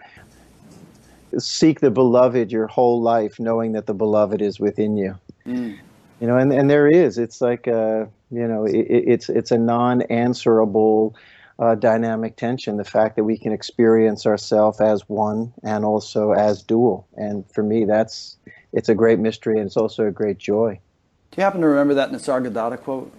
Speaker 2: seek the beloved your whole life, knowing that the beloved is within you. Mm. You know, and, and there is. It's like a, you know, it, it's it's a non-answerable uh, dynamic tension. The fact that we can experience ourselves as one and also as dual. And for me, that's it's a great mystery, and it's also a great joy.
Speaker 1: Do you happen to remember that Nisargadatta quote?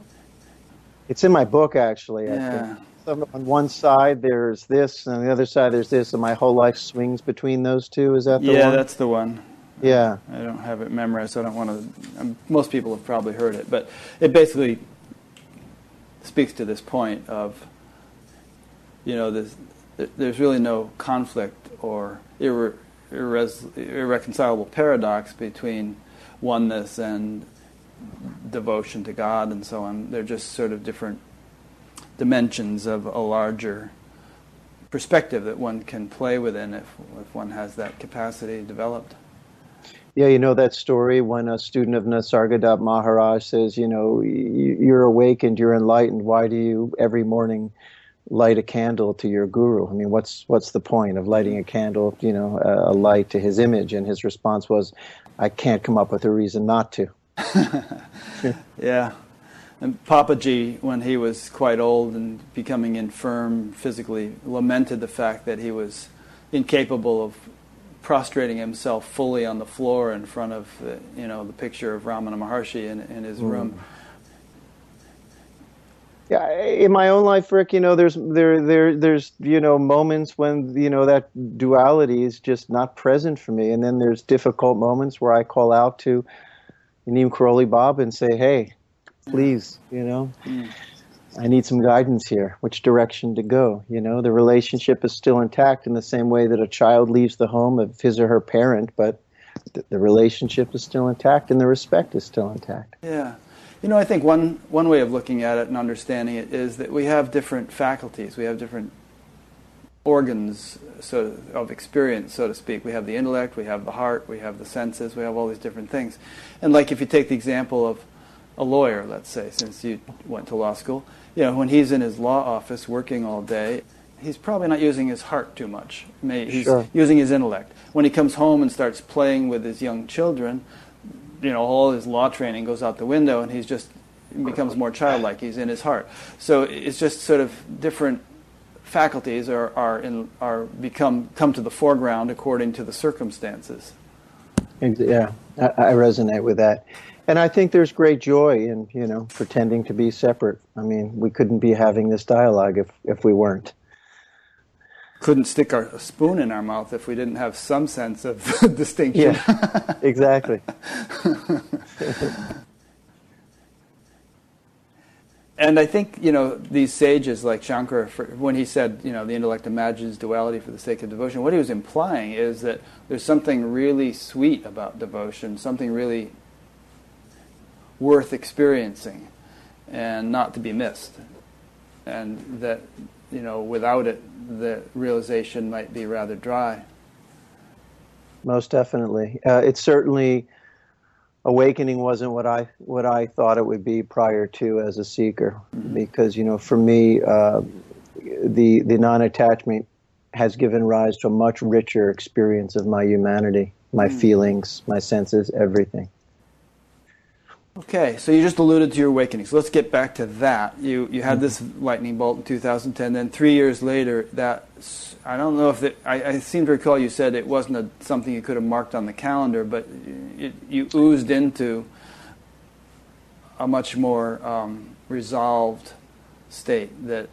Speaker 2: It's in my book, actually.
Speaker 1: Yeah.
Speaker 2: on one side there's this, and on the other side there's this, and my whole life swings between those two. Is that the
Speaker 1: yeah,
Speaker 2: one?
Speaker 1: that's the one.
Speaker 2: Yeah.
Speaker 1: I don't have it memorized, so I don't want to. Um, most people have probably heard it, but it basically speaks to this point of, you know, this, there's really no conflict or irre, irreconcilable paradox between oneness and devotion to God and so on. They're just sort of different dimensions of a larger perspective that one can play within if, if one has that capacity developed.
Speaker 2: Yeah, you know that story when a student of Nisargadatta Maharaj says, you know, you're awakened, you're enlightened. Why do you every morning light a candle to your guru? I mean, what's what's the point of lighting a candle, you know, a, a light to his image? And his response was, I can't come up with a reason not to.
Speaker 1: yeah. And Papaji, when he was quite old and becoming infirm physically, lamented the fact that he was incapable of prostrating himself fully on the floor in front of the, you know the picture of Ramana Maharshi in, in his mm. room.
Speaker 2: Yeah, in my own life, Rick, you know, there's there there there's you know moments when you know that duality is just not present for me, and then there's difficult moments where I call out to Neem Karoli Baba and say, "Hey, please, you know, mm. I need some guidance here. Which direction to go? You know, the relationship is still intact in the same way that a child leaves the home of his or her parent, but th- the relationship is still intact and the respect is still intact."
Speaker 1: Yeah. You know, I think one, one way of looking at it and understanding it is that we have different faculties. We have different organs so of experience, so to speak. We have the intellect, we have the heart, we have the senses, we have all these different things. And like if you take the example of a lawyer, let's say, since you went to law school, you know, when he's in his law office working all day, he's probably not using his heart too much. He's
Speaker 2: sure.
Speaker 1: using his intellect. When he comes home and starts playing with his young children, you know, all his law training goes out the window, and he's just becomes more childlike. He's in his heart. So it's just sort of different faculties are, are, in, are become, come to the foreground according to the circumstances.
Speaker 2: Yeah, I, I resonate with that. And I think there's great joy in, you know, pretending to be separate. I mean, we couldn't be having this dialogue if, if we weren't.
Speaker 1: Couldn't stick our, a spoon in our mouth if we didn't have some sense of distinction.
Speaker 2: Yeah, exactly.
Speaker 1: And I think you know these sages like Shankara, when he said you know the intellect imagines duality for the sake of devotion, what he was implying is that there's something really sweet about devotion, something really worth experiencing, and not to be missed, and that you know without it the realization might be rather dry.
Speaker 2: Most definitely, uh, it's certainly awakening wasn't what I what I thought it would be prior to as a seeker, mm-hmm. because you know for me uh, the the non attachment has given rise to a much richer experience of my humanity, my mm-hmm. feelings, my senses, everything.
Speaker 1: Okay, so you just alluded to your awakening. So let's get back to that. You you had this lightning bolt in 2010. Then three years later, that I don't know if it, I, I seem to recall you said it wasn't a, something you could have marked on the calendar, but it, you oozed into a much more um, resolved state that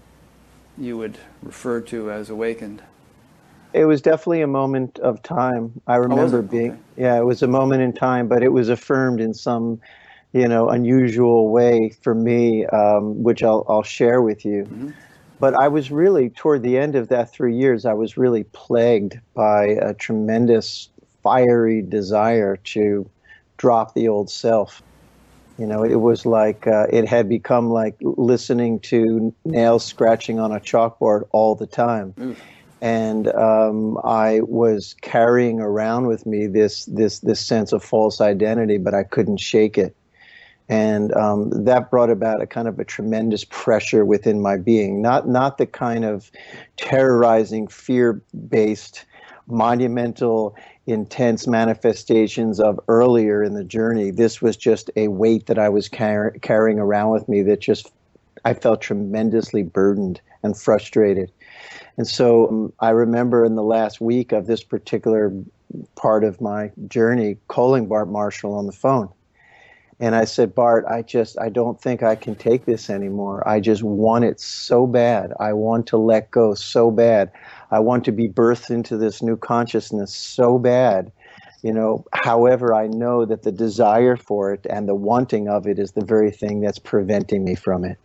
Speaker 1: you would refer to as awakened.
Speaker 2: It was definitely a moment of time. I oh, remember
Speaker 1: oh,
Speaker 2: being,
Speaker 1: okay.
Speaker 2: yeah, it was a moment in time, but it was affirmed in some you know, unusual way for me, um, which I'll, I'll share with you. Mm-hmm. But I was really, toward the end of that three years, I was really plagued by a tremendous fiery desire to drop the old self. You know, it was like uh, it had become like listening to nails scratching on a chalkboard all the time. Mm. And um, I was carrying around with me this this this sense of false identity, but I couldn't shake it and um, that brought about a kind of a tremendous pressure within my being not not the kind of terrorizing fear based monumental, intense manifestations of earlier in the journey. This was just a weight that I was car- carrying around with me that just I felt tremendously burdened and frustrated. And so um, I remember in the last week of this particular part of my journey calling Bart Marshall on the phone. And I said, Bart, I just, I don't think I can take this anymore. I just want it so bad. I want to let go so bad. I want to be birthed into this new consciousness so bad. You know, however, I know that the desire for it and the wanting of it is the very thing that's preventing me from it.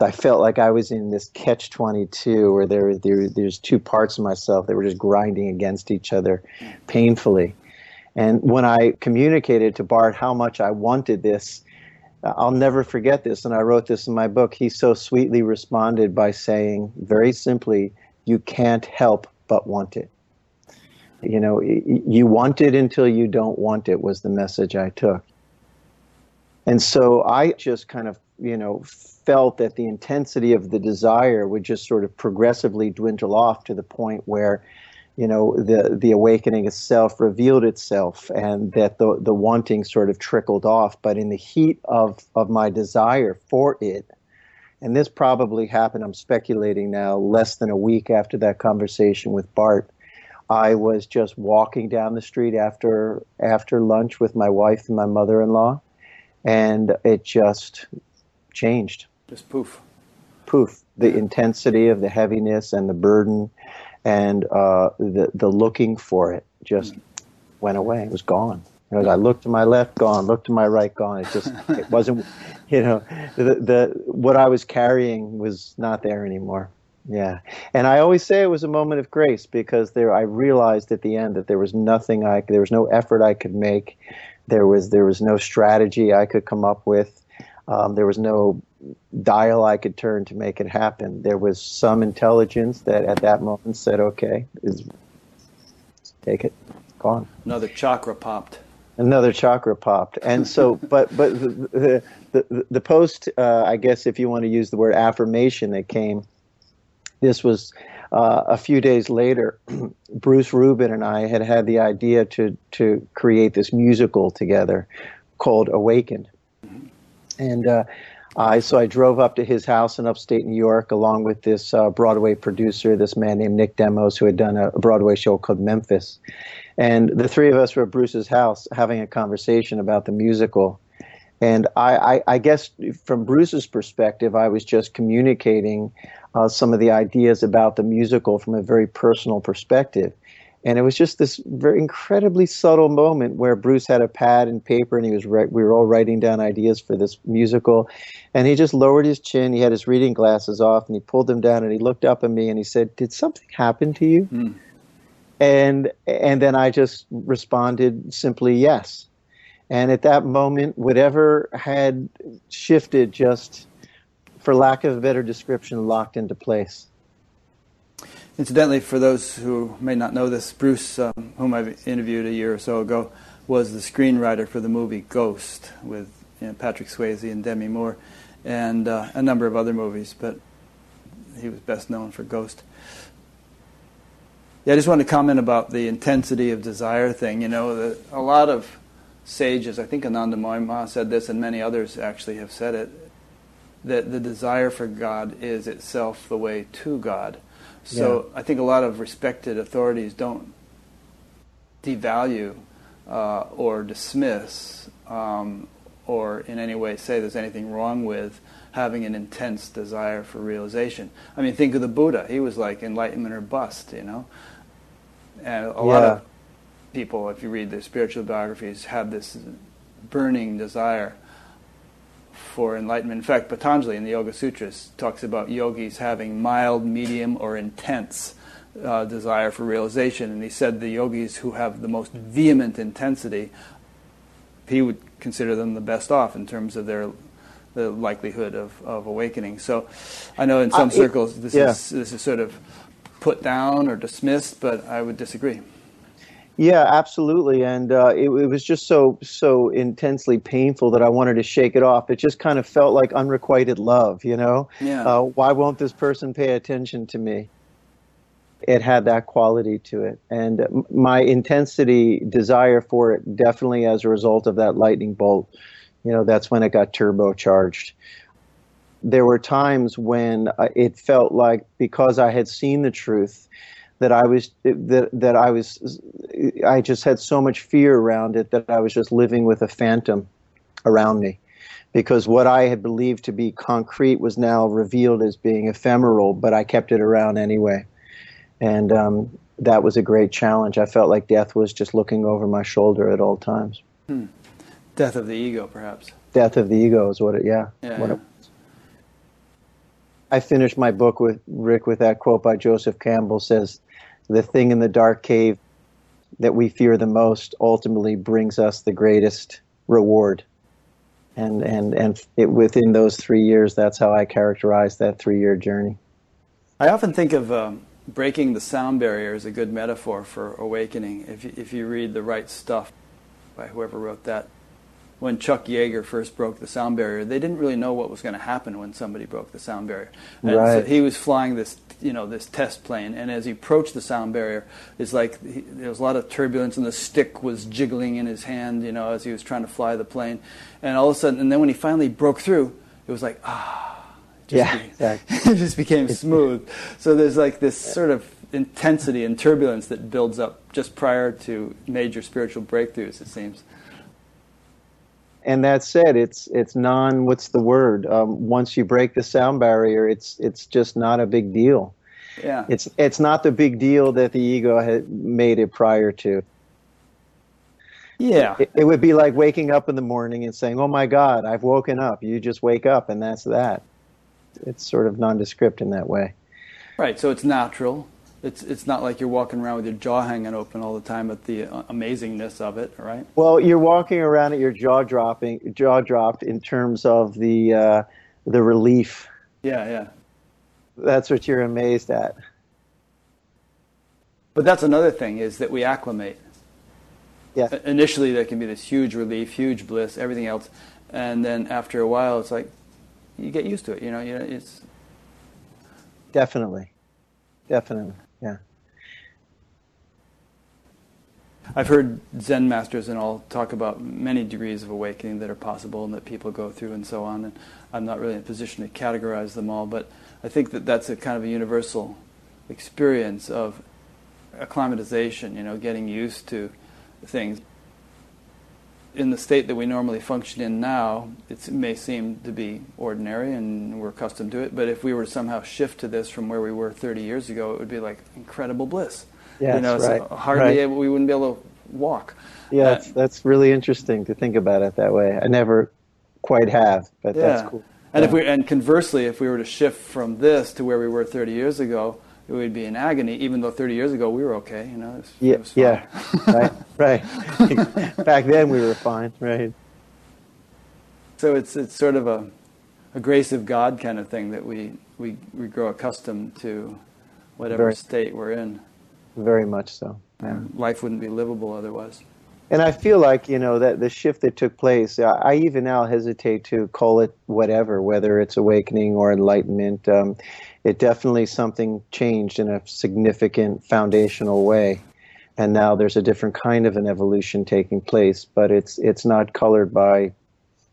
Speaker 2: I felt like I was in this catch 22 where there, there there's two parts of myself that were just grinding against each other painfully. And when I communicated to Bart how much I wanted this, uh, I'll never forget this. And I wrote this in my book. He so sweetly responded by saying, very simply, you can't help but want it. You know, you want it until you don't want it, was the message I took. And so I just kind of, you know, felt that the intensity of the desire would just sort of progressively dwindle off to the point where, you know, the the awakening itself revealed itself, and that the the wanting sort of trickled off. But in the heat of of my desire for it, and this probably happened. I'm speculating now, less than a week after that conversation with Bart. I was just walking down the street after after lunch with my wife and my mother-in-law, and it just changed.
Speaker 1: Just poof.
Speaker 2: Poof. The intensity of the heaviness and the burden and uh, the, the looking for it just went away. It was gone. You know, I looked to my left, gone. Looked to my right, gone. It just it wasn't. You know, the, the what I was carrying was not there anymore. Yeah, and I always say it was a moment of grace because there I realized at the end that there was nothing I there was no effort I could make. There was there was no strategy I could come up with. Um, there was no dial I could turn to make it happen. There was some intelligence that at that moment said, "Okay, is take it, gone."
Speaker 1: Another chakra popped.
Speaker 2: Another chakra popped, and so, but but the the, the post, uh, I guess, if you want to use the word affirmation, that came. This was uh, a few days later. Bruce Rubin and I had had the idea to to create this musical together called Awakened, and. Uh, I so I drove up to his house in upstate New York along with this uh, Broadway producer, this man named Nick Demos, who had done a Broadway show called Memphis. And the three of us were at Bruce's house having a conversation about the musical. And I, I, I guess from Bruce's perspective, I was just communicating uh, some of the ideas about the musical from a very personal perspective. And it was just this very incredibly subtle moment where Bruce had a pad and paper and he was we were all writing down ideas for this musical. And he just lowered his chin, he had his reading glasses off and he pulled them down and he looked up at me and he said, "Did something happen to you?" Mm. And and then I just responded simply yes. And at that moment whatever had shifted just for lack of a better description locked into place.
Speaker 1: Incidentally, for those who may not know this, Bruce, um, whom I've interviewed a year or so ago, was the screenwriter for the movie Ghost with you know, Patrick Swayze and Demi Moore, and uh, a number of other movies, but he was best known for Ghost. Yeah, I just want to comment about the intensity of desire thing. You know, the, a lot of sages, I think Anandamayi Ma said this, and many others actually have said it, that the desire for God is itself the way to God. So yeah. I think a lot of respected authorities don't devalue uh, or dismiss um, or in any way say there's anything wrong with having an intense desire for realization. I mean, think of the Buddha. He was like enlightenment or bust, you know? And a yeah. lot of people, if you read their spiritual biographies, have this burning desire for enlightenment. In fact, Patanjali in the Yoga Sutras talks about yogis having mild, medium, or intense uh, desire for realization. And he said the yogis who have the most vehement intensity, he would consider them the best off in terms of their the likelihood of, of awakening. So I know in some uh, circles this yeah. is this is sort of put down or dismissed, but I would disagree.
Speaker 2: Yeah, absolutely, and uh, it, it, was just so so intensely painful that I wanted to shake it off. It just kind of felt like unrequited love, you know.
Speaker 1: Yeah. Uh,
Speaker 2: why won't this person pay attention to me? it had that quality to it. And my intensity, desire for it, definitely as a result of that lightning bolt, you know, that's when it got turbocharged. There were times when uh, it felt like because I had seen the truth, that I was that that I was I just had so much fear around it that I was just living with a phantom around me because what I had believed to be concrete was now revealed as being ephemeral, but I kept it around anyway. And um, that was a great challenge. I felt like death was just looking over my shoulder at all times.
Speaker 1: Hmm. Death of the ego, perhaps.
Speaker 2: Death of the ego is what it, yeah.
Speaker 1: yeah,
Speaker 2: what
Speaker 1: yeah.
Speaker 2: It, I finished my book with Rick with that quote by Joseph Campbell says, "The thing in the dark cave that we fear the most ultimately brings us the greatest reward." and and and it, within those three years, that's how I characterize that three-year journey.
Speaker 1: I often think of um, breaking the sound barrier as a good metaphor for awakening. If if you read the right stuff by whoever wrote that, when Chuck Yeager first broke the sound barrier, they didn't really know what was going to happen when somebody broke the sound barrier. And
Speaker 2: right.
Speaker 1: so he was flying this, you know, this test plane, and as he approached the sound barrier, it's like he, there was a lot of turbulence, and the stick was jiggling in his hand, you know, as he was trying to fly the plane. And all of a sudden, and then when he finally broke through, it was like ah, it
Speaker 2: yeah,
Speaker 1: be,
Speaker 2: exactly.
Speaker 1: it just became smooth. So there's like this sort of intensity and turbulence that builds up just prior to major spiritual breakthroughs. It seems
Speaker 2: and that said, it's it's non. What's the word? Um, once you break the sound barrier, it's it's just not a big deal.
Speaker 1: Yeah.
Speaker 2: It's it's not the big deal that the ego had made it prior to.
Speaker 1: Yeah.
Speaker 2: It, it would be like waking up in the morning and saying, "Oh my God, I've woken up." You just wake up, and that's that. It's sort of nondescript in that way.
Speaker 1: Right. So it's natural. It's it's not like you're walking around with your jaw hanging open all the time at the uh, amazingness of it, right?
Speaker 2: Well, you're walking around at your jaw dropping, jaw dropped in terms of the uh, the relief.
Speaker 1: Yeah, yeah.
Speaker 2: That's what you're amazed at.
Speaker 1: But that's another thing is that we acclimate.
Speaker 2: Yeah.
Speaker 1: Initially, there can be this huge relief, huge bliss, everything else, and then after a while, it's like you get used to it. You know, you know, it's
Speaker 2: definitely, definitely. Yeah.
Speaker 1: I've heard Zen masters and all talk about many degrees of awakening that are possible and that people go through and so on. And I'm not really in a position to categorize them all, but I think that that's a kind of a universal experience of acclimatization, you know, getting used to things. In the state that we normally function in now, it may seem to be ordinary and we're accustomed to it, but if we were to somehow shift to this from where we were 30 years ago, it would be like incredible bliss.
Speaker 2: Yes,
Speaker 1: you know,
Speaker 2: right,
Speaker 1: so hardly
Speaker 2: right.
Speaker 1: able, we wouldn't be able to walk.
Speaker 2: Yeah,
Speaker 1: Uh,
Speaker 2: that's, that's really interesting to think about it that way. I never quite have, but
Speaker 1: yeah.
Speaker 2: that's cool.
Speaker 1: And
Speaker 2: Yeah.
Speaker 1: if we and conversely, if we were to shift from this to where we were 30 years ago, it would be in agony. Even though 30 years ago we were okay, you know. Was,
Speaker 2: Yeah, yeah, right, right. Back then we were fine, right?
Speaker 1: So it's it's sort of a a grace of God kind of thing that we we, we grow accustomed to whatever
Speaker 2: Very-
Speaker 1: state we're in.
Speaker 2: Very much so. Yeah.
Speaker 1: And life wouldn't be livable otherwise.
Speaker 2: And I feel like you know that the shift that took place. I I even now hesitate to call it whatever, whether it's awakening or enlightenment. Um, it definitely something changed in a significant foundational way, and now there's a different kind of an evolution taking place. But it's it's not colored by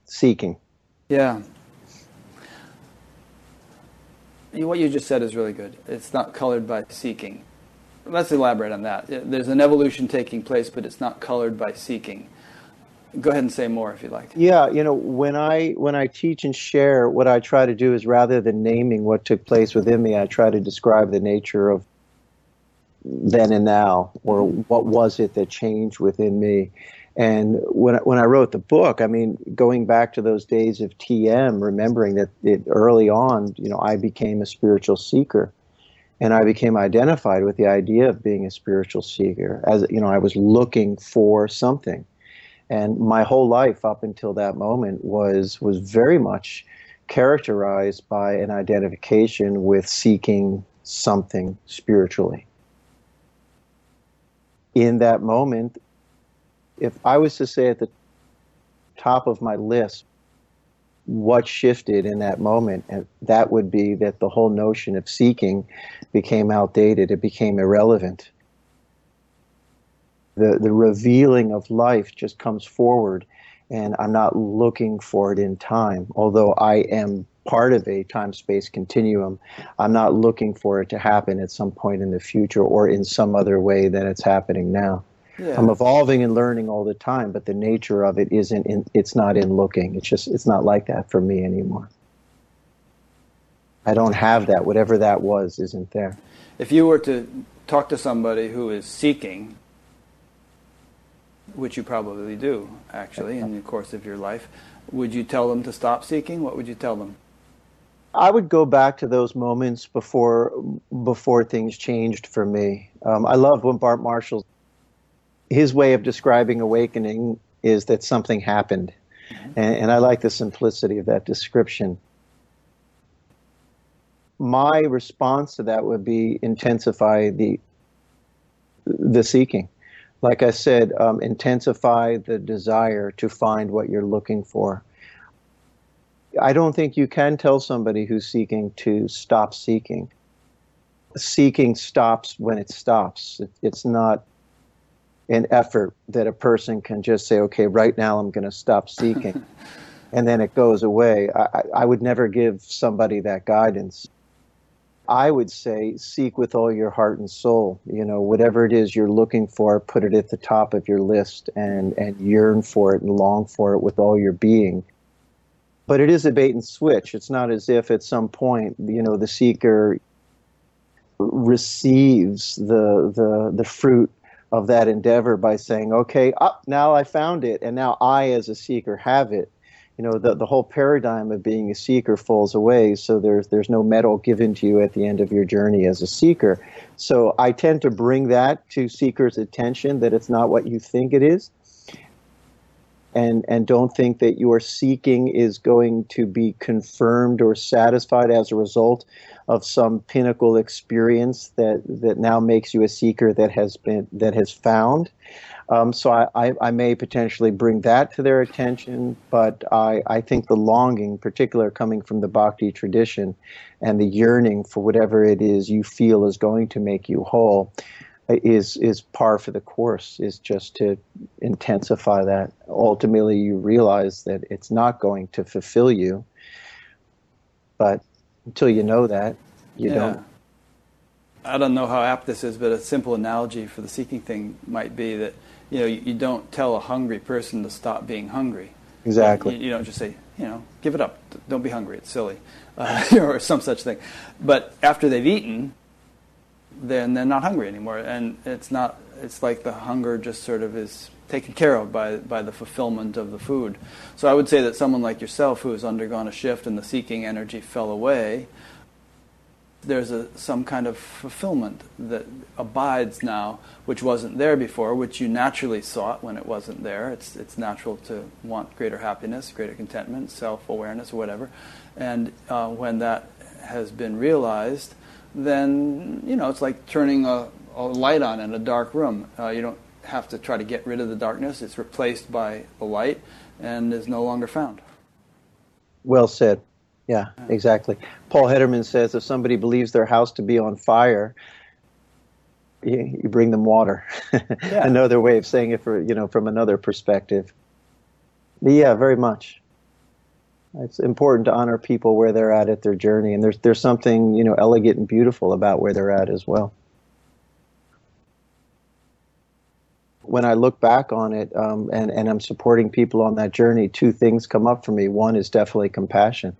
Speaker 2: seeking.
Speaker 1: Yeah. What you just said is really good. It's not colored by seeking. Let's elaborate on that. There's an evolution taking place, but it's not colored by seeking. Go ahead and say more if you'd like.
Speaker 2: Yeah, you know, when I when I teach and share, what I try to do is rather than naming what took place within me, I try to describe the nature of then and now, or what was it that changed within me. And when when I wrote the book, I mean, going back to those days of TM, remembering that it, early on, you know, I became a spiritual seeker, and I became identified with the idea of being a spiritual seeker. As you know, I was looking for something and my whole life up until that moment was was very much characterized by an identification with seeking something spiritually in that moment if i was to say at the top of my list what shifted in that moment, and that would be that the whole notion of seeking became outdated. It became irrelevant. The the revealing of life just comes forward, and I'm not looking for it in time. Although I am part of a time space continuum, I'm not looking for it to happen at some point in the future or in some other way than it's happening now. Yeah. I'm evolving and learning all the time, but the nature of it isn't in, it's not in looking. It's just it's not like that for me anymore. I don't have that. Whatever that was isn't there.
Speaker 1: If you were to talk to somebody who is seeking, which you probably do actually in the course of your life, would you tell them to stop seeking? What would you tell them?
Speaker 2: I would go back to those moments before before things changed for me. Um, I love when Bart Marshall his way of describing awakening is that something happened. And, and I like the simplicity of that description. My response to that would be intensify the the seeking. Like I said, um, intensify the desire to find what you're looking for. I don't think you can tell somebody who's seeking to stop seeking. Seeking stops when it stops. It, it's not an effort that a person can just say, okay, right now I'm going to stop seeking. and then it goes away. I, I would never give somebody that guidance. I would say seek with all your heart and soul. You know, whatever it is you're looking for, put it at the top of your list and, and yearn for it and long for it with all your being. But it is a bait and switch. It's not as if at some point, you know, the seeker receives the the the fruit of that endeavor by saying, okay, up oh, now I found it, and now I, as a seeker, have it. You know, the, the whole paradigm of being a seeker falls away, so there's, there's no medal given to you at the end of your journey as a seeker. So I tend to bring that to seekers' attention that it's not what you think it is. And, and don't think that your seeking is going to be confirmed or satisfied as a result of some pinnacle experience that that now makes you a seeker that has been that has found. Um, so I, I, I, may potentially bring that to their attention, but I, I think the longing, particular coming from the bhakti tradition, and the yearning for whatever it is you feel is going to make you whole, is is par for the course. Is just to intensify that. Ultimately, you realize that it's not going to fulfill you, but until you know that, you yeah. don't.
Speaker 1: I don't know how apt this is, but a simple analogy for the seeking thing might be that you know you, you don't tell a hungry person to stop being hungry.
Speaker 2: Exactly.
Speaker 1: You, you, don't just say you know give it up, don't be hungry, it's silly, uh, or some such thing. But after they've eaten, then they're not hungry anymore, and it's not. It's like the hunger just sort of is taken care of by, by the fulfillment of the food. So I would say that someone like yourself who has undergone a shift and the seeking energy fell away, there's a, some kind of fulfillment that abides now, which wasn't there before, which you naturally sought when it wasn't there. It's, it's natural to want greater happiness, greater contentment, self awareness, whatever. And uh, when that has been realized, then, you know, it's like turning a, a light on in a dark room. Uh, you don't have to try to get rid of the darkness. It's replaced by the light and is no longer found.
Speaker 2: Well said. Yeah, exactly. Paul Hedderman says if somebody believes their house to be on fire, you, you bring them water. Yeah. another way of saying it for you know from another perspective. But yeah, very much. It's important to honor people where they're at at their journey, and there's there's something you know elegant and beautiful about where they're at as well. when I look back on it um, and, and I'm supporting people on that journey, two things come up for me. One is definitely compassion.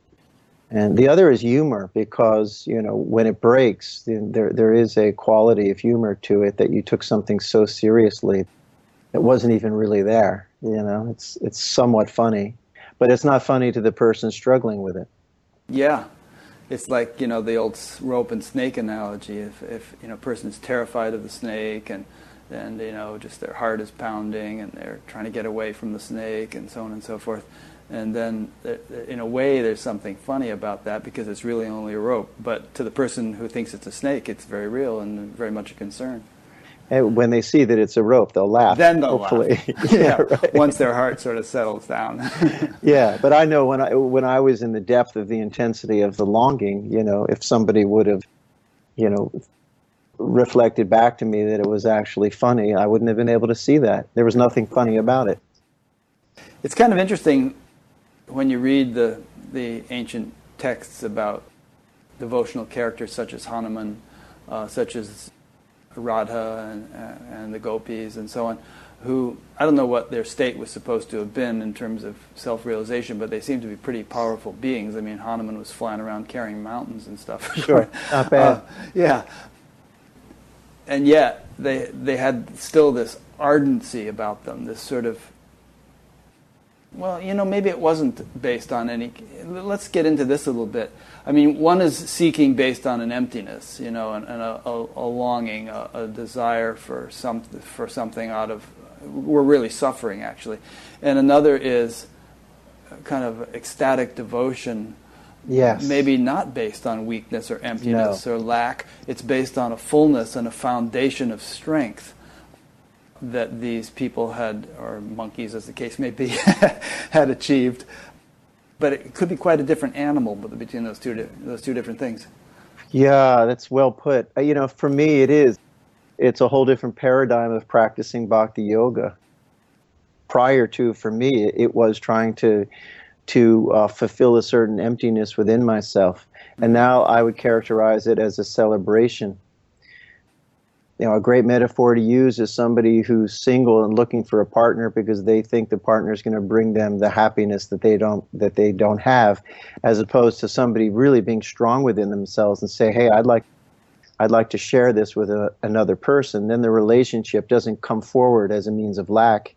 Speaker 2: And the other is humor because, you know, when it breaks, there, there is a quality of humor to it that you took something so seriously. It wasn't even really there. You know, it's, it's somewhat funny, but it's not funny to the person struggling with it.
Speaker 1: Yeah. It's like, you know, the old rope and snake analogy. If, if you know, a person is terrified of the snake and and you know just their heart is pounding and they're trying to get away from the snake and so on and so forth and then in a way there's something funny about that because it's really only a rope but to the person who thinks it's a snake it's very real and very much a concern
Speaker 2: And when they see that it's a rope, they'll laugh.
Speaker 1: Then they'll
Speaker 2: hopefully.
Speaker 1: laugh. yeah, right. once their heart sort of settles down.
Speaker 2: yeah, but I know when I when I was in the depth of the intensity of the longing, you know, if somebody would have, you know, reflected back to me that it was actually funny, I wouldn't have been able to see that. There was nothing funny about it.
Speaker 1: It's kind of interesting when you read the the ancient texts about devotional characters such as Hanuman, uh, such as Radha and, and the gopis and so on, who I don't know what their state was supposed to have been in terms of self-realization, but they seem to be pretty powerful beings. I mean, Hanuman was flying around carrying mountains and stuff.
Speaker 2: Sure, not bad. Uh,
Speaker 1: yeah, and yet they they had still this ardency about them, this sort of well, you know, maybe it wasn't based on any. Let's get into this a little bit. I mean, one is seeking based on an emptiness, you know, and, and a, a, a, longing, a, a, desire for some for something out of. We're really suffering, actually, and another is kind of ecstatic devotion.
Speaker 2: Yes.
Speaker 1: Maybe not based on weakness or emptiness no. or lack. It's based on a fullness and a foundation of strength that these people had, or monkeys as the case may be, had achieved. But it could be quite a different animal between those two, those two different things.
Speaker 2: Yeah, that's well put. Uh, you know, for me, it is. It's a whole different paradigm of practicing bhakti yoga. Prior to, for me, it was trying to to uh, fulfill a certain emptiness within myself, and now I would characterize it as a celebration you know, a great metaphor to use is somebody who's single and looking for a partner because they think the partner is going to bring them the happiness that they don't that they don't have, as opposed to somebody really being strong within themselves and say, "Hey, I'd like." I'd like to share this with a, another person. Then the relationship doesn't come forward as a means of lack.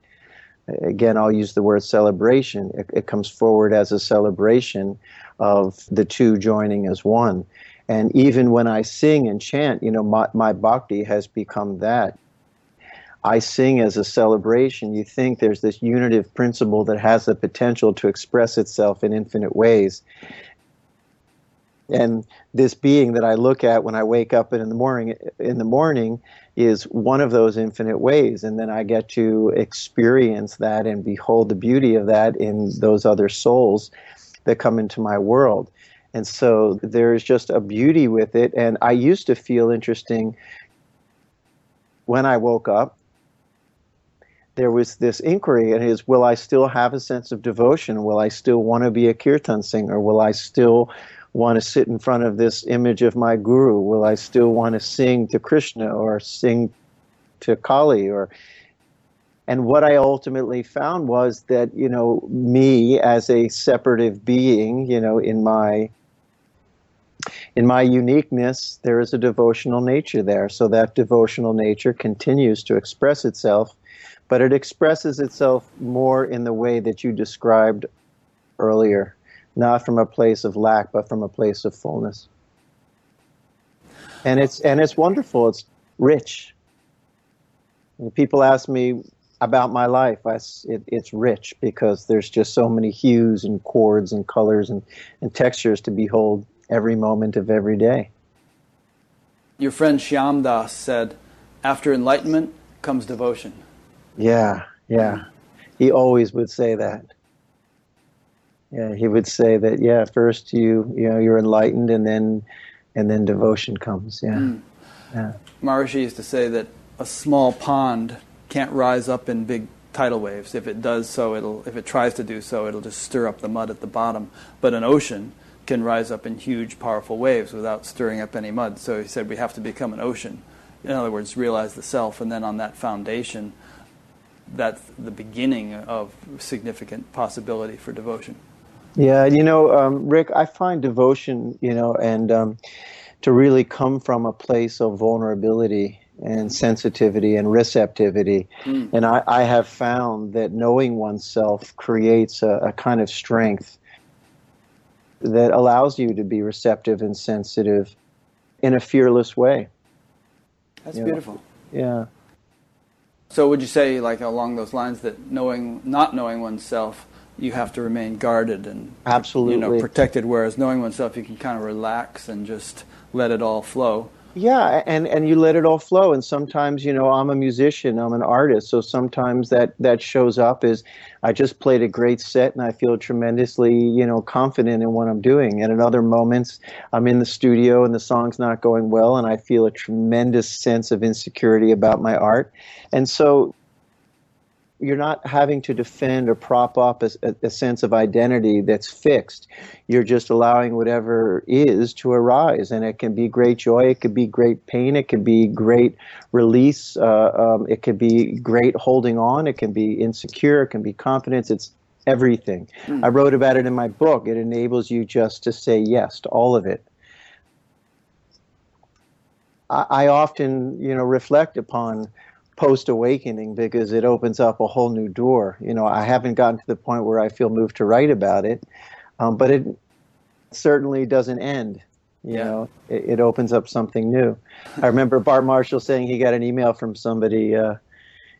Speaker 2: Again, I'll use the word celebration. It, it comes forward as a celebration of the two joining as one. And even when I sing and chant, you know, my, my bhakti has become that. I sing as a celebration. You think there's this unitive principle that has the potential to express itself in infinite ways. And this being that I look at when I wake up in the morning in the morning is one of those infinite ways. And then I get to experience that and behold the beauty of that in those other souls that come into my world. And so there's just a beauty with it. And I used to feel interesting when I woke up. There was this inquiry, and is will I still have a sense of devotion? Will I still want to be a kirtan singer? Will I still want to sit in front of this image of my guru? Will I still want to sing to Krishna or sing to Kali or and what I ultimately found was that, you know, me as a separative being, you know, in my in my uniqueness, there is a devotional nature there. So that devotional nature continues to express itself, but it expresses itself more in the way that you described earlier, not from a place of lack, but from a place of fullness. And it's and it's wonderful. It's rich. people ask me about my life. I, it, it's rich because there's just so many hues and chords and colors and, and textures to behold every moment of every day.
Speaker 1: Your friend Shyam Das said, after enlightenment comes devotion.
Speaker 2: Yeah, yeah. He always would say that. Yeah, he would say that. Yeah, first you you know you're enlightened, and then and then devotion comes. Yeah, mm.
Speaker 1: yeah. Maharishi used to say that a small pond can't rise up in big tidal waves. If it does so, it'll if it tries to do so, it'll just stir up the mud at the bottom. But an ocean can rise up in huge, powerful waves without stirring up any mud. So he said we have to become an ocean. In other words, realize the self, and then on that foundation, that's the beginning of significant possibility for devotion.
Speaker 2: Yeah, you know, um, Rick, I find devotion, you know, and um, to really come from a place of vulnerability and sensitivity and receptivity. Mm. And I, I, have found that knowing oneself creates a, a kind of strength that allows you to be receptive and sensitive in a fearless way.
Speaker 1: That's you beautiful.
Speaker 2: Know? Yeah.
Speaker 1: So would you say, like along those lines, that knowing, not knowing oneself, you have to remain guarded and
Speaker 2: absolutely,
Speaker 1: you know, protected. Whereas knowing oneself, you can kind of relax and just let it all flow.
Speaker 2: Yeah, and and you let it all flow. And sometimes, you know, I'm a musician, I'm an artist, so sometimes that that shows up is I just played a great set and I feel tremendously, you know, confident in what I'm doing. And in other moments, I'm in the studio and the song's not going well, and I feel a tremendous sense of insecurity about my art. And so you're not having to defend or prop up a, a, sense of identity that's fixed. You're just allowing whatever is to arise, and it can be great joy, it could be great pain, it could be great release, uh, um, it could be great holding on, it can be insecure, it can be confidence. It's everything. Mm. I wrote about it in my book. It enables you just to say yes to all of it. I, I often, you know, reflect upon post awakening because it opens up a whole new door. You know, I haven't gotten to the point where I feel moved to write about it, um, but it certainly doesn't end. You yeah. know, it, it, opens up something new. I remember Bart Marshall saying he got an email from somebody, uh,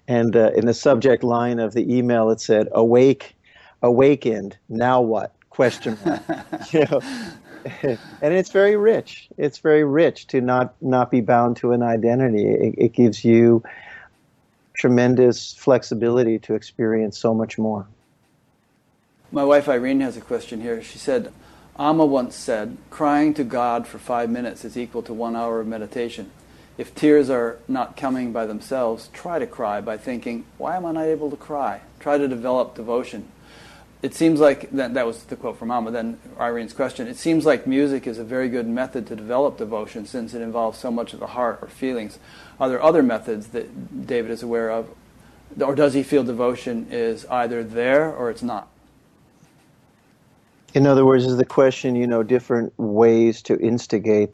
Speaker 2: and uh, in the subject line of the email it said "Awake, awakened. Now what?" Question mark. you know. and it's very rich. It's very rich to not not be bound to an identity. It, it gives you tremendous flexibility to experience so much more.
Speaker 1: My wife Irene has a question here. She said, Amma once said, crying to God for five minutes is equal to one hour of meditation. If tears are not coming by themselves, try to cry by thinking, why am I not able to cry? Try to develop devotion it seems like that, that was the quote from Amma. Then Irene's question. It seems like music is a very good method to develop devotion since it involves so much of the heart or feelings. Are there other methods that David is aware of, or does he feel devotion is either there or it's not?
Speaker 2: In other words, is the question, you know, different ways to instigate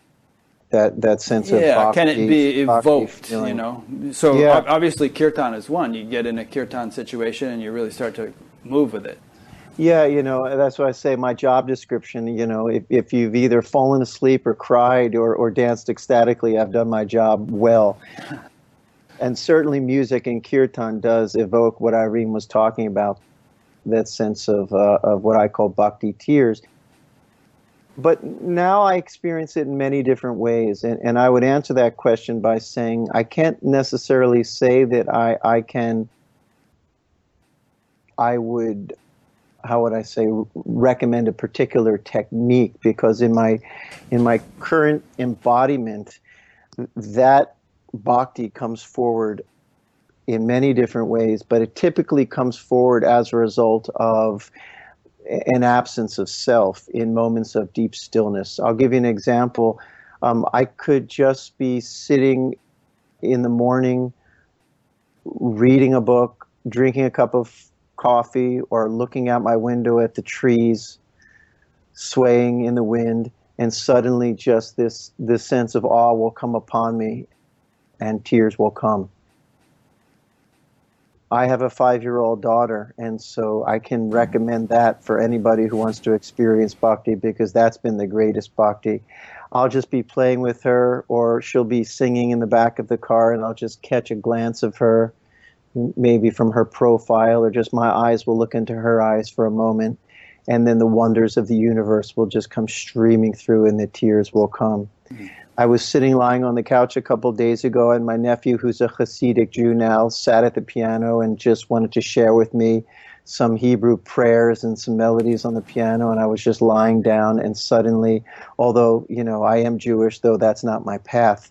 Speaker 2: that that sense
Speaker 1: yeah,
Speaker 2: of
Speaker 1: yeah? can it be evoked? You know, so yeah. obviously kirtan is one. You get in a kirtan situation and you really start to move with it.
Speaker 2: Yeah, you know, that's why I say my job description, you know, if, if you've either fallen asleep or cried or, or danced ecstatically, I've done my job well. And certainly music and kirtan does evoke what Irene was talking about, that sense of, uh, of what I call bhakti tears. But now I experience it in many different ways. And, and I would answer that question by saying I can't necessarily say that I, I can, I would how would I say recommend a particular technique because in my in my current embodiment that bhakti comes forward in many different ways but it typically comes forward as a result of an absence of self in moments of deep stillness. I'll give you an example. Um, i could just be sitting in the morning reading a book drinking a cup of coffee or looking out my window at the trees swaying in the wind and suddenly just this this sense of awe will come upon me and tears will come. I have a 5-year-old daughter and so I can recommend that for anybody who wants to experience bhakti because that's been the greatest bhakti. I'll just be playing with her or she'll be singing in the back of the car and I'll just catch a glance of her maybe from her profile, or just my eyes will look into her eyes for a moment, and then the wonders of the universe will just come streaming through, and the tears will come. I was sitting lying on the couch a couple days ago, and my nephew, who's a Hasidic Jew now, sat at the piano and just wanted to share with me some Hebrew prayers and some melodies on the piano, and I was just lying down, and suddenly, although you know I am Jewish, though that's not my path,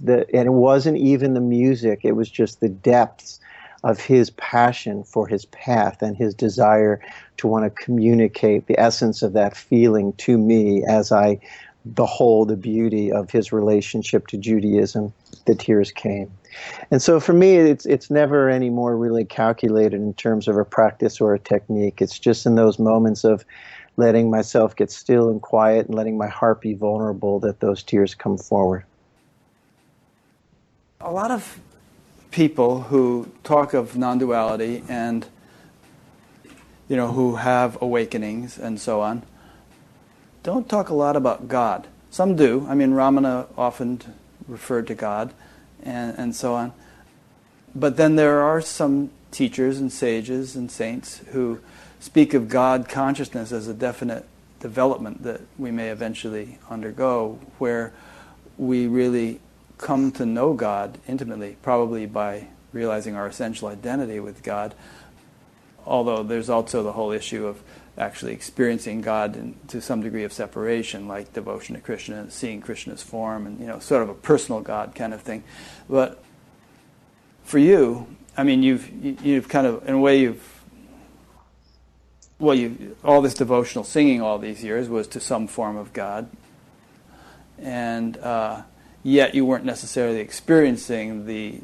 Speaker 2: the and it wasn't even the music it was just the depths of his passion for his path and his desire to want to communicate the essence of that feeling to me as I behold the beauty of his relationship to Judaism, the tears came. And so for me, it's, it's never any more really calculated in terms of a practice or a technique. It's just in those moments of letting myself get still and quiet and letting my heart be vulnerable that those tears come forward.
Speaker 1: A lot of people who talk of non-duality and you know who have awakenings and so on don't talk a lot about God. Some do. I mean, Ramana often referred to God and, and so on. But then there are some teachers and sages and saints who speak of God consciousness as a definite development that we may eventually undergo, where we really come to know God intimately, probably by realizing our essential identity with God. Although there's also the whole issue of actually experiencing God in, to some degree of separation, like devotion to Krishna seeing Krishna's form, and you know, sort of a personal God kind of thing. But for you, I mean, you've you've kind of, in a way, you've well, you all this devotional singing all these years was to some form of God, and uh, yet you weren't necessarily experiencing the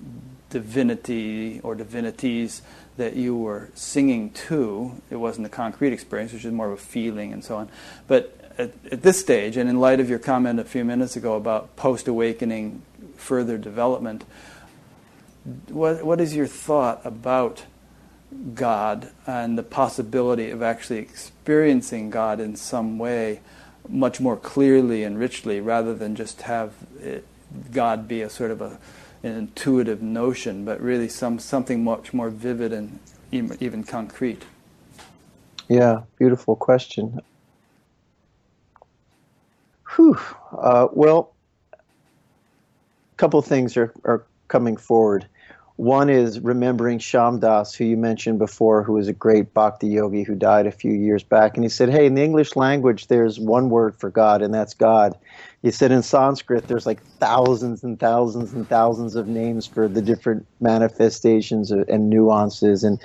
Speaker 1: divinity or divinities that you were singing to. It wasn't a concrete experience, which is more of a feeling and so on. But at, at this stage, and in light of your comment a few minutes ago about post awakening further development, what, what is your thought about God and the possibility of actually experiencing God in some way much more clearly and richly rather than just have it, God be a sort of a an intuitive notion, but really some something much more vivid and even, concrete.
Speaker 2: Yeah, beautiful question. Whew. Uh, well, a couple things are, are coming forward. One is remembering Shyam Das, who you mentioned before, who was a great bhakti yogi who died a few years back. And he said, Hey, in the English language, there's one word for God, and that's God. He said in Sanskrit, there's like thousands and thousands and thousands of names for the different manifestations and nuances. And,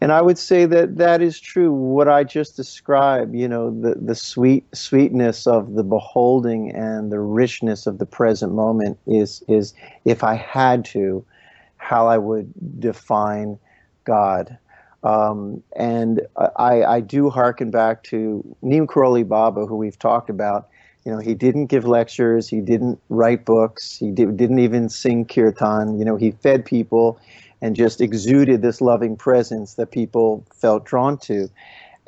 Speaker 2: and I would say that that is true. What I just described, you know, the, the sweet sweetness of the beholding and the richness of the present moment is, is if I had to, how I would define God. Um, and I, I, do hearken back to Neem Karoli Baba, who we've talked about. You know, he didn't give lectures, he didn't write books, he did, didn't even sing kirtan. You know, he fed people and just exuded this loving presence that people felt drawn to,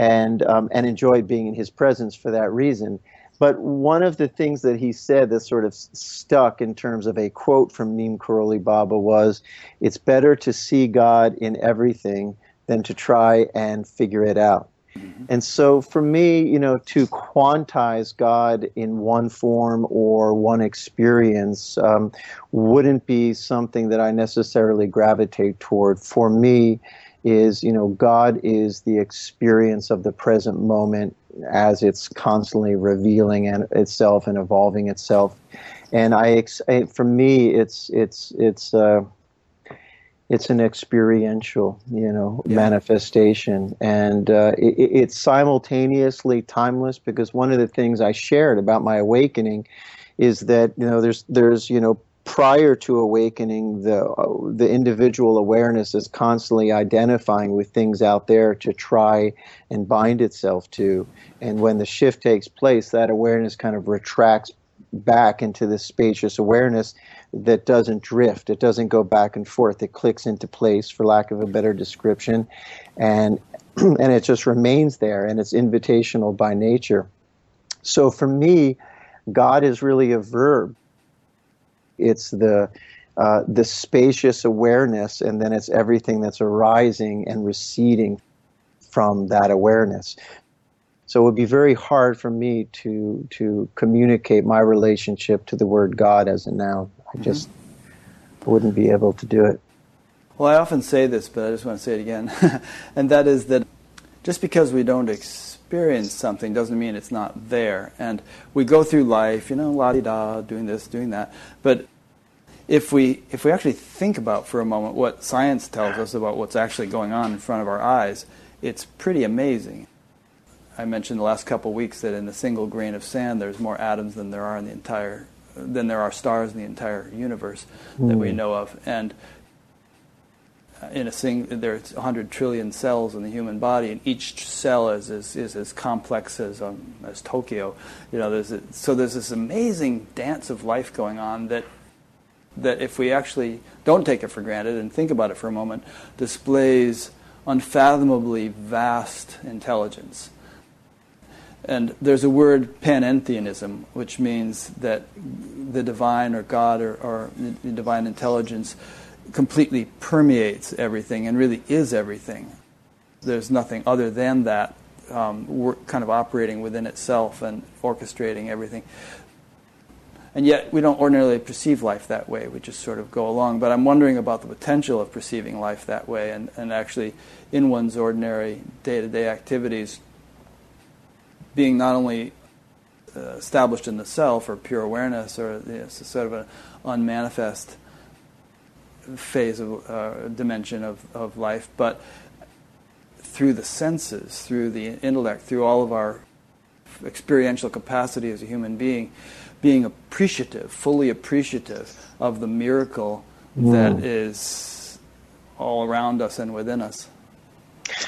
Speaker 2: and um, and enjoyed being in his presence for that reason. But one of the things that he said that sort of stuck in terms of a quote from Neem Karoli Baba was, "It's better to see God in everything than to try and figure it out." Mm-hmm. And so for me, you know, to quantize God in one form or one experience um, wouldn't be something that I necessarily gravitate toward. For me, is you know God is the experience of the present moment as it's constantly revealing and itself and evolving itself. And I, for me, it's it's it's uh, it's an experiential, you know, yeah. manifestation, and uh, it, it's simultaneously timeless. Because one of the things I shared about my awakening is that you know there's there's you know prior to awakening, the uh, the individual awareness is constantly identifying with things out there to try and bind itself to. And when the shift takes place, that awareness kind of retracts back into this spacious awareness that doesn't drift. It doesn't go back and forth. It clicks into place, for lack of a better description, and and it just remains there. And it's invitational by nature. So for me, God is really a verb it's the uh, the spacious awareness, and then it's everything that's arising and receding from that awareness. So it would be very hard for me to to communicate my relationship to the word God as a noun. I mm-hmm. just wouldn't be able to do it.
Speaker 1: Well, I often say this, but I just want to say it again, and that is that just because we don't experience something doesn't mean it's not there. And we go through life, you know, la di da, doing this, doing that. But if we if we actually think about for a moment what science tells us about what's actually going on in front of our eyes, it's pretty amazing. I mentioned the last couple of weeks that in a single grain of sand, there's more atoms than there are in the entire than there are stars in the entire universe mm. that we hmm. know of, and in a sing, there's 100 trillion cells in the human body, and each cell is, is, is as complex as, um, as Tokyo. You know, there's a, so there's this amazing dance of life going on that, that if we actually don't take it for granted and think about it for a moment, displays unfathomably vast intelligence. And there's a word panentheism, which means that the divine or God or, or the divine intelligence completely permeates everything and really is everything. There's nothing other than that um, kind of operating within itself and orchestrating everything. and yet we don't ordinarily perceive life that way. We just sort of go along. But I'm wondering about the potential of perceiving life that way and, and actually in one's ordinary day to day activities being not only uh, established in the self or pure awareness or you know, sort of an unmanifest phase of uh, dimension of, of life, but through the senses, through the intellect, through all of our experiential capacity as a human being, being appreciative, fully appreciative of the miracle mm. that is all around us and within us.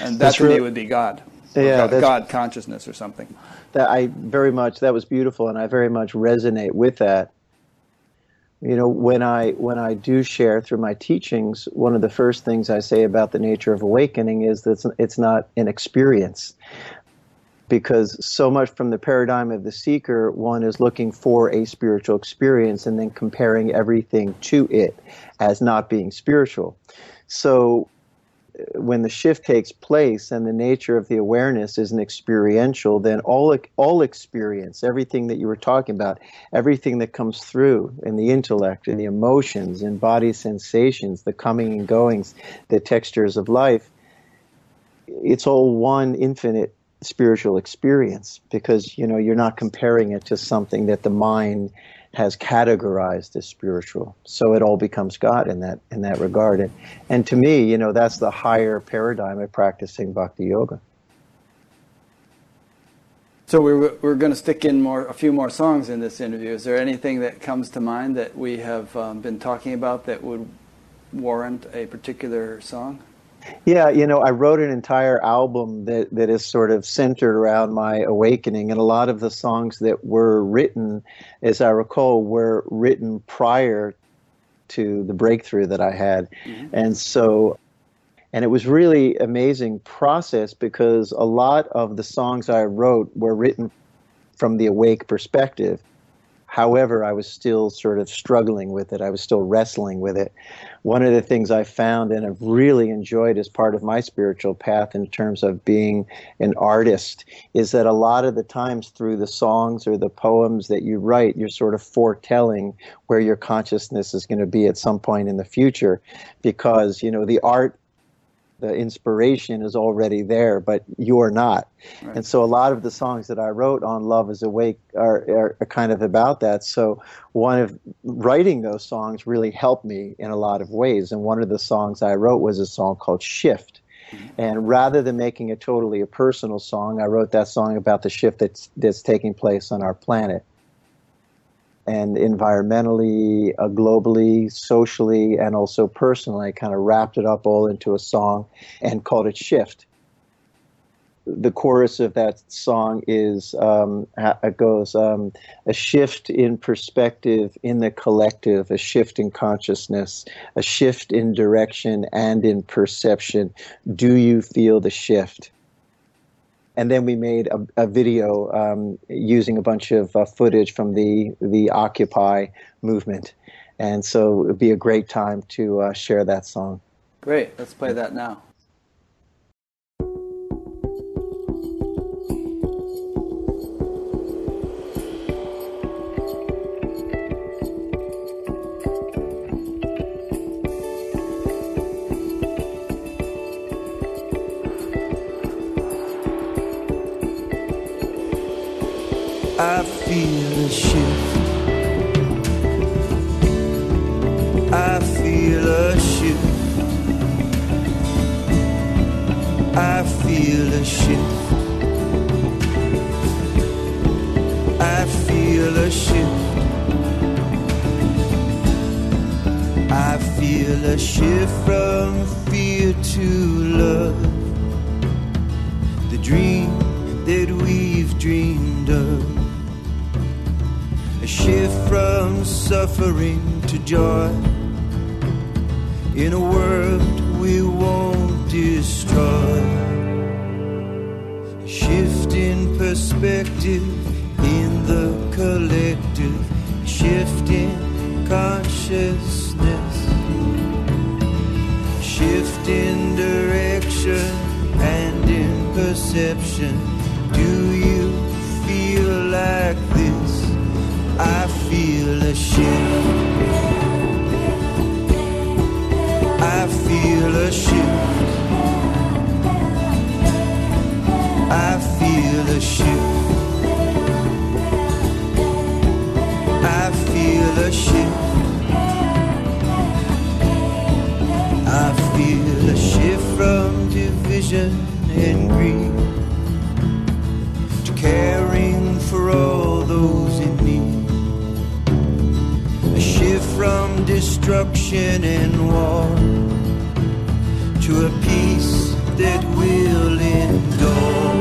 Speaker 1: And that that's to really, me would be God. Yeah, God, God, consciousness or something.
Speaker 2: That I very much that was beautiful, and I very much resonate with that. You know, when I when I do share through my teachings, one of the first things I say about the nature of awakening is that it's, not an experience because so much from the paradigm of the seeker, one is looking for a spiritual experience and then comparing everything to it as not being spiritual. So when the shift takes place and the nature of the awareness is an experiential, then all all experience, everything that you were talking about, everything that comes through in the intellect and the emotions and body sensations, the coming and goings, the textures of life, it's all one infinite spiritual experience because you know you're not comparing it to something that the mind has categorized as spiritual. So it all becomes god in that in that regard. And and to me you know that's the higher paradigm of practicing bhakti yoga.
Speaker 1: So we're, we're going to stick in more a few more songs in this interview. Is there anything that comes to mind that we have um, been talking about that would warrant a particular song
Speaker 2: yeah, you know, I wrote an entire album that, that is sort of centered around my awakening, and a lot of the songs that were written, as I recall, were written prior to the breakthrough that I had. Mm-hmm. And so, and it was really amazing process because a lot of the songs I wrote were written from the awake perspective. However, I was still sort of struggling with it. I was still wrestling with it. One of the things I found and have really enjoyed as part of my spiritual path in terms of being an artist is that a lot of the times through the songs or the poems that you write, you're sort of foretelling where your consciousness is going to be at some point in the future because, you know, the art the inspiration is already there, but you're not. Right. And so a lot of the songs that I wrote on Love is Awake are, are, kind of about that. So one of writing those songs really helped me in a lot of ways. And one of the songs I wrote was a song called Shift. Mm-hmm. And rather than making it totally a personal song, I wrote that song about the shift that's, that's taking place on our planet and environmentally, uh, globally, socially, and also personally. I kind of wrapped it up all into a song and called it Shift. The chorus of that song is um, it goes um, a shift in perspective in the collective, a shift in consciousness, a shift in direction and in perception. Do you feel the shift? And then we made a, a video um, using a bunch of uh, footage from the the Occupy movement, and so it would be a great time to uh, share that song.
Speaker 1: Great, let's play that now.
Speaker 3: A shift from fear to love. The dream that we've dreamed of A shift from suffering to joy in a world we won't destroy. A shift in perspective in the collective, A shift in consciousness, shift in direction and in perception. Do you feel like this? I feel a shift. I feel a shift. I feel a shift. I feel a shift. And grief to caring for all those in need. A shift from destruction and war to a peace that will endure.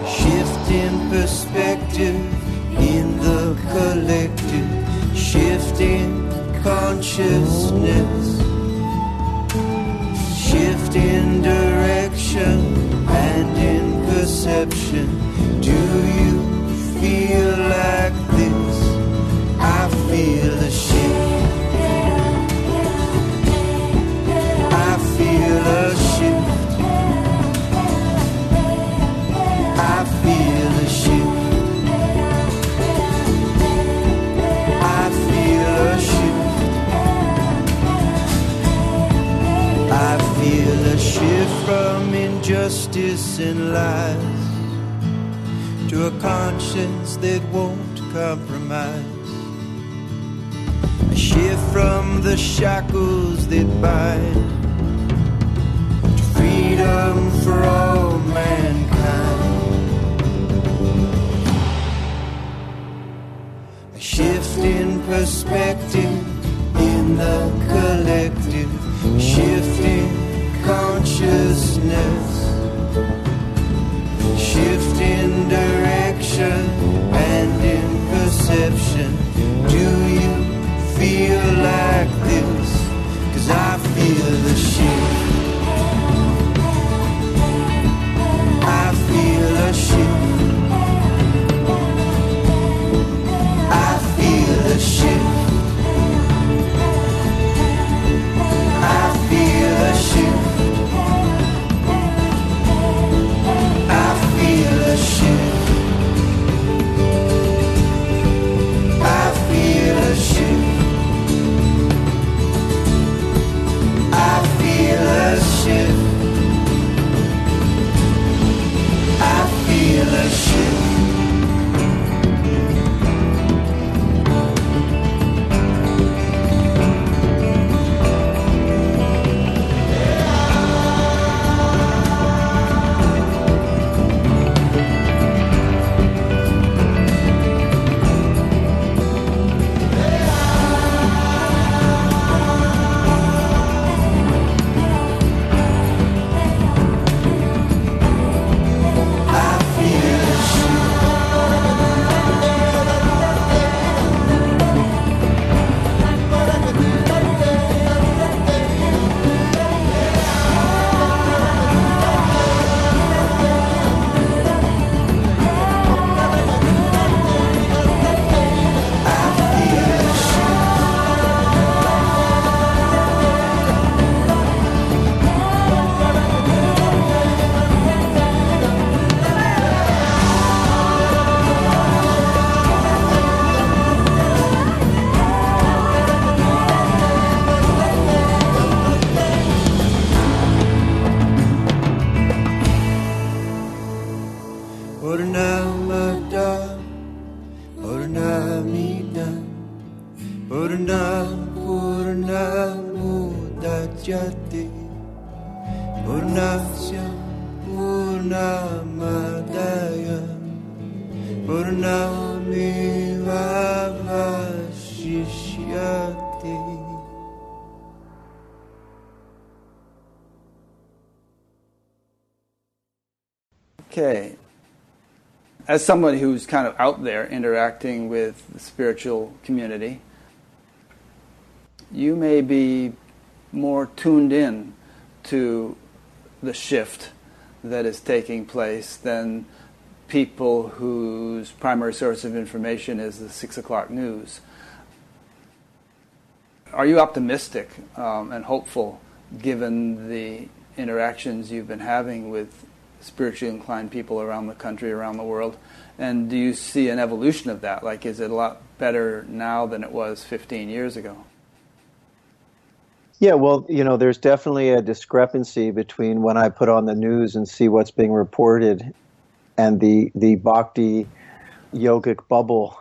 Speaker 3: A shift in perspective in the collective, shifting consciousness, shift in direction and in perception. Do you feel like this? I feel a shift. From injustice and lies to a conscience that won't compromise. A shift from the shackles that bind to freedom for all mankind. A shift in perspective in the collective, shift in consciousness, shift in direction and in perception. Do you feel like this? Cause I feel the shift.
Speaker 1: As someone who's kind of out there interacting with the spiritual community, you may be more tuned in to the shift that is taking place than people whose primary source of information is the six o'clock news. Are you optimistic um, and hopeful given the interactions you've been having with spiritually inclined people around the country, around the world? And do you see an evolution of that? Like, is it a lot better now than it was 15 years ago?
Speaker 2: Yeah, well, you know, there's definitely a discrepancy between when I put on the news and see what's being reported and the the bhakti yogic bubble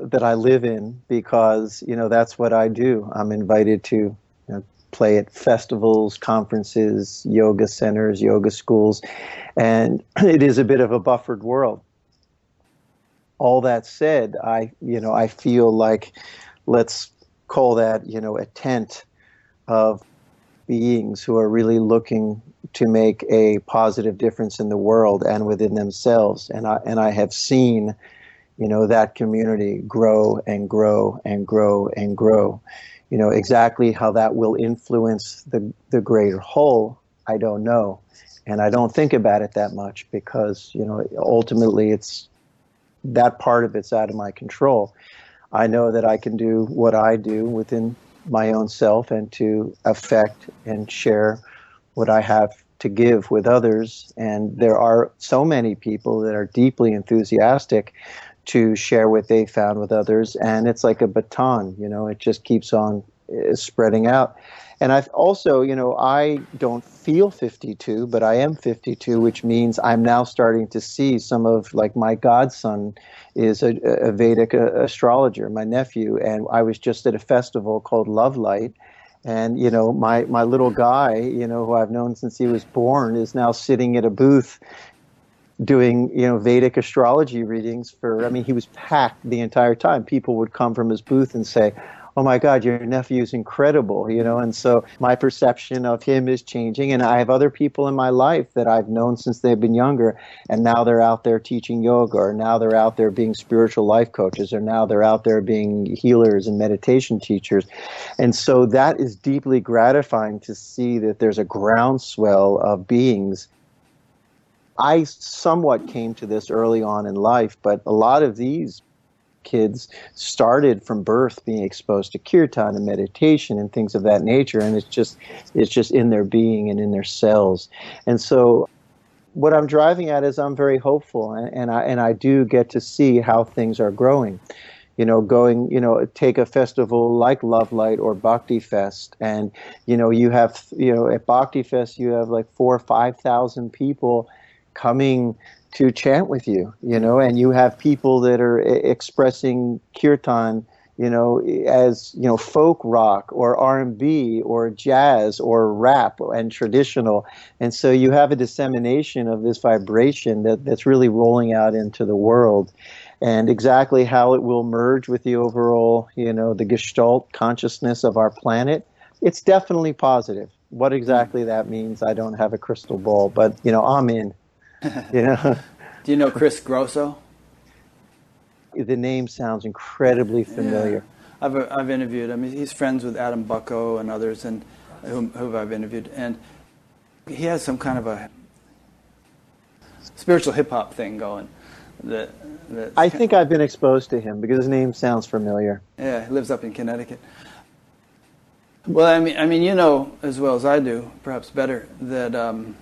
Speaker 2: that I live in because, you know, that's what I do. I'm invited to you know, play at festivals, conferences, yoga centers, yoga schools, and it is a bit of a buffered world. All that said, I you know I feel like let's call that you know a tent of beings who are really looking to make a positive difference in the world and within themselves. And I and I have seen, you know, that community grow and grow and grow and grow. You know, exactly how that will influence the the greater whole, I don't know. And I don't think about it that much because, you know, ultimately it's that part of it's out of my control. I know that I can do what I do within my own self and to affect and share what I have to give with others. And there are so many people that are deeply enthusiastic to share what they found with others. And it's like a baton, you know, it just keeps on uh, spreading out. And I've also, you know, I don't feel 52, but I am 52, which means I'm now starting to see some of, like, my godson is a, a Vedic uh, astrologer, my nephew, and I was just at a festival called Love Light, and you know my my little guy you know who i've known since he was born is now sitting at a booth doing you know vedic astrology readings for i mean he was packed the entire time people would come from his booth and say oh my God, your nephew is incredible, you know, and so my perception of him is changing. And I have other people in my life that I've known since they've been younger, and now they're out there teaching yoga, or now they're out there being spiritual life coaches, or now they're out there being healers and meditation teachers. And so that is deeply gratifying to see that there's a groundswell of beings I somewhat came to this early on in life, but a lot of these kids started from birth being exposed to kirtan and meditation and things of that nature and it's just it's just in their being and in their cells. And so what I'm driving at is I'm very hopeful and, and I and I do get to see how things are growing. You know, going, you know, take a festival like Love Light or Bhakti Fest, and you know, you have, you know, at Bhakti Fest, you have like four or five thousand people coming to chant with you, you know, and you have people that are expressing kirtan, you know, as you know, folk rock or R and B or jazz or rap and traditional, and so you have a dissemination of this vibration that, that's really rolling out into the world, and exactly how it will merge with the overall, you know, the gestalt consciousness of our planet. It's definitely positive. What exactly that means, I don't have a crystal ball, but you know, I'm in.
Speaker 1: You know. Do you know Chris Grosso?
Speaker 2: The name sounds incredibly familiar.
Speaker 1: Yeah. I've, I've interviewed him. He's friends with Adam Bucko and others, and whom, who I've interviewed. And he has some kind of a spiritual hip hop thing going. That,
Speaker 2: I think I've been exposed to him because his name sounds familiar.
Speaker 1: Yeah, he lives up in Connecticut. Well, I mean, I mean, you know as well as I do, perhaps better, that um,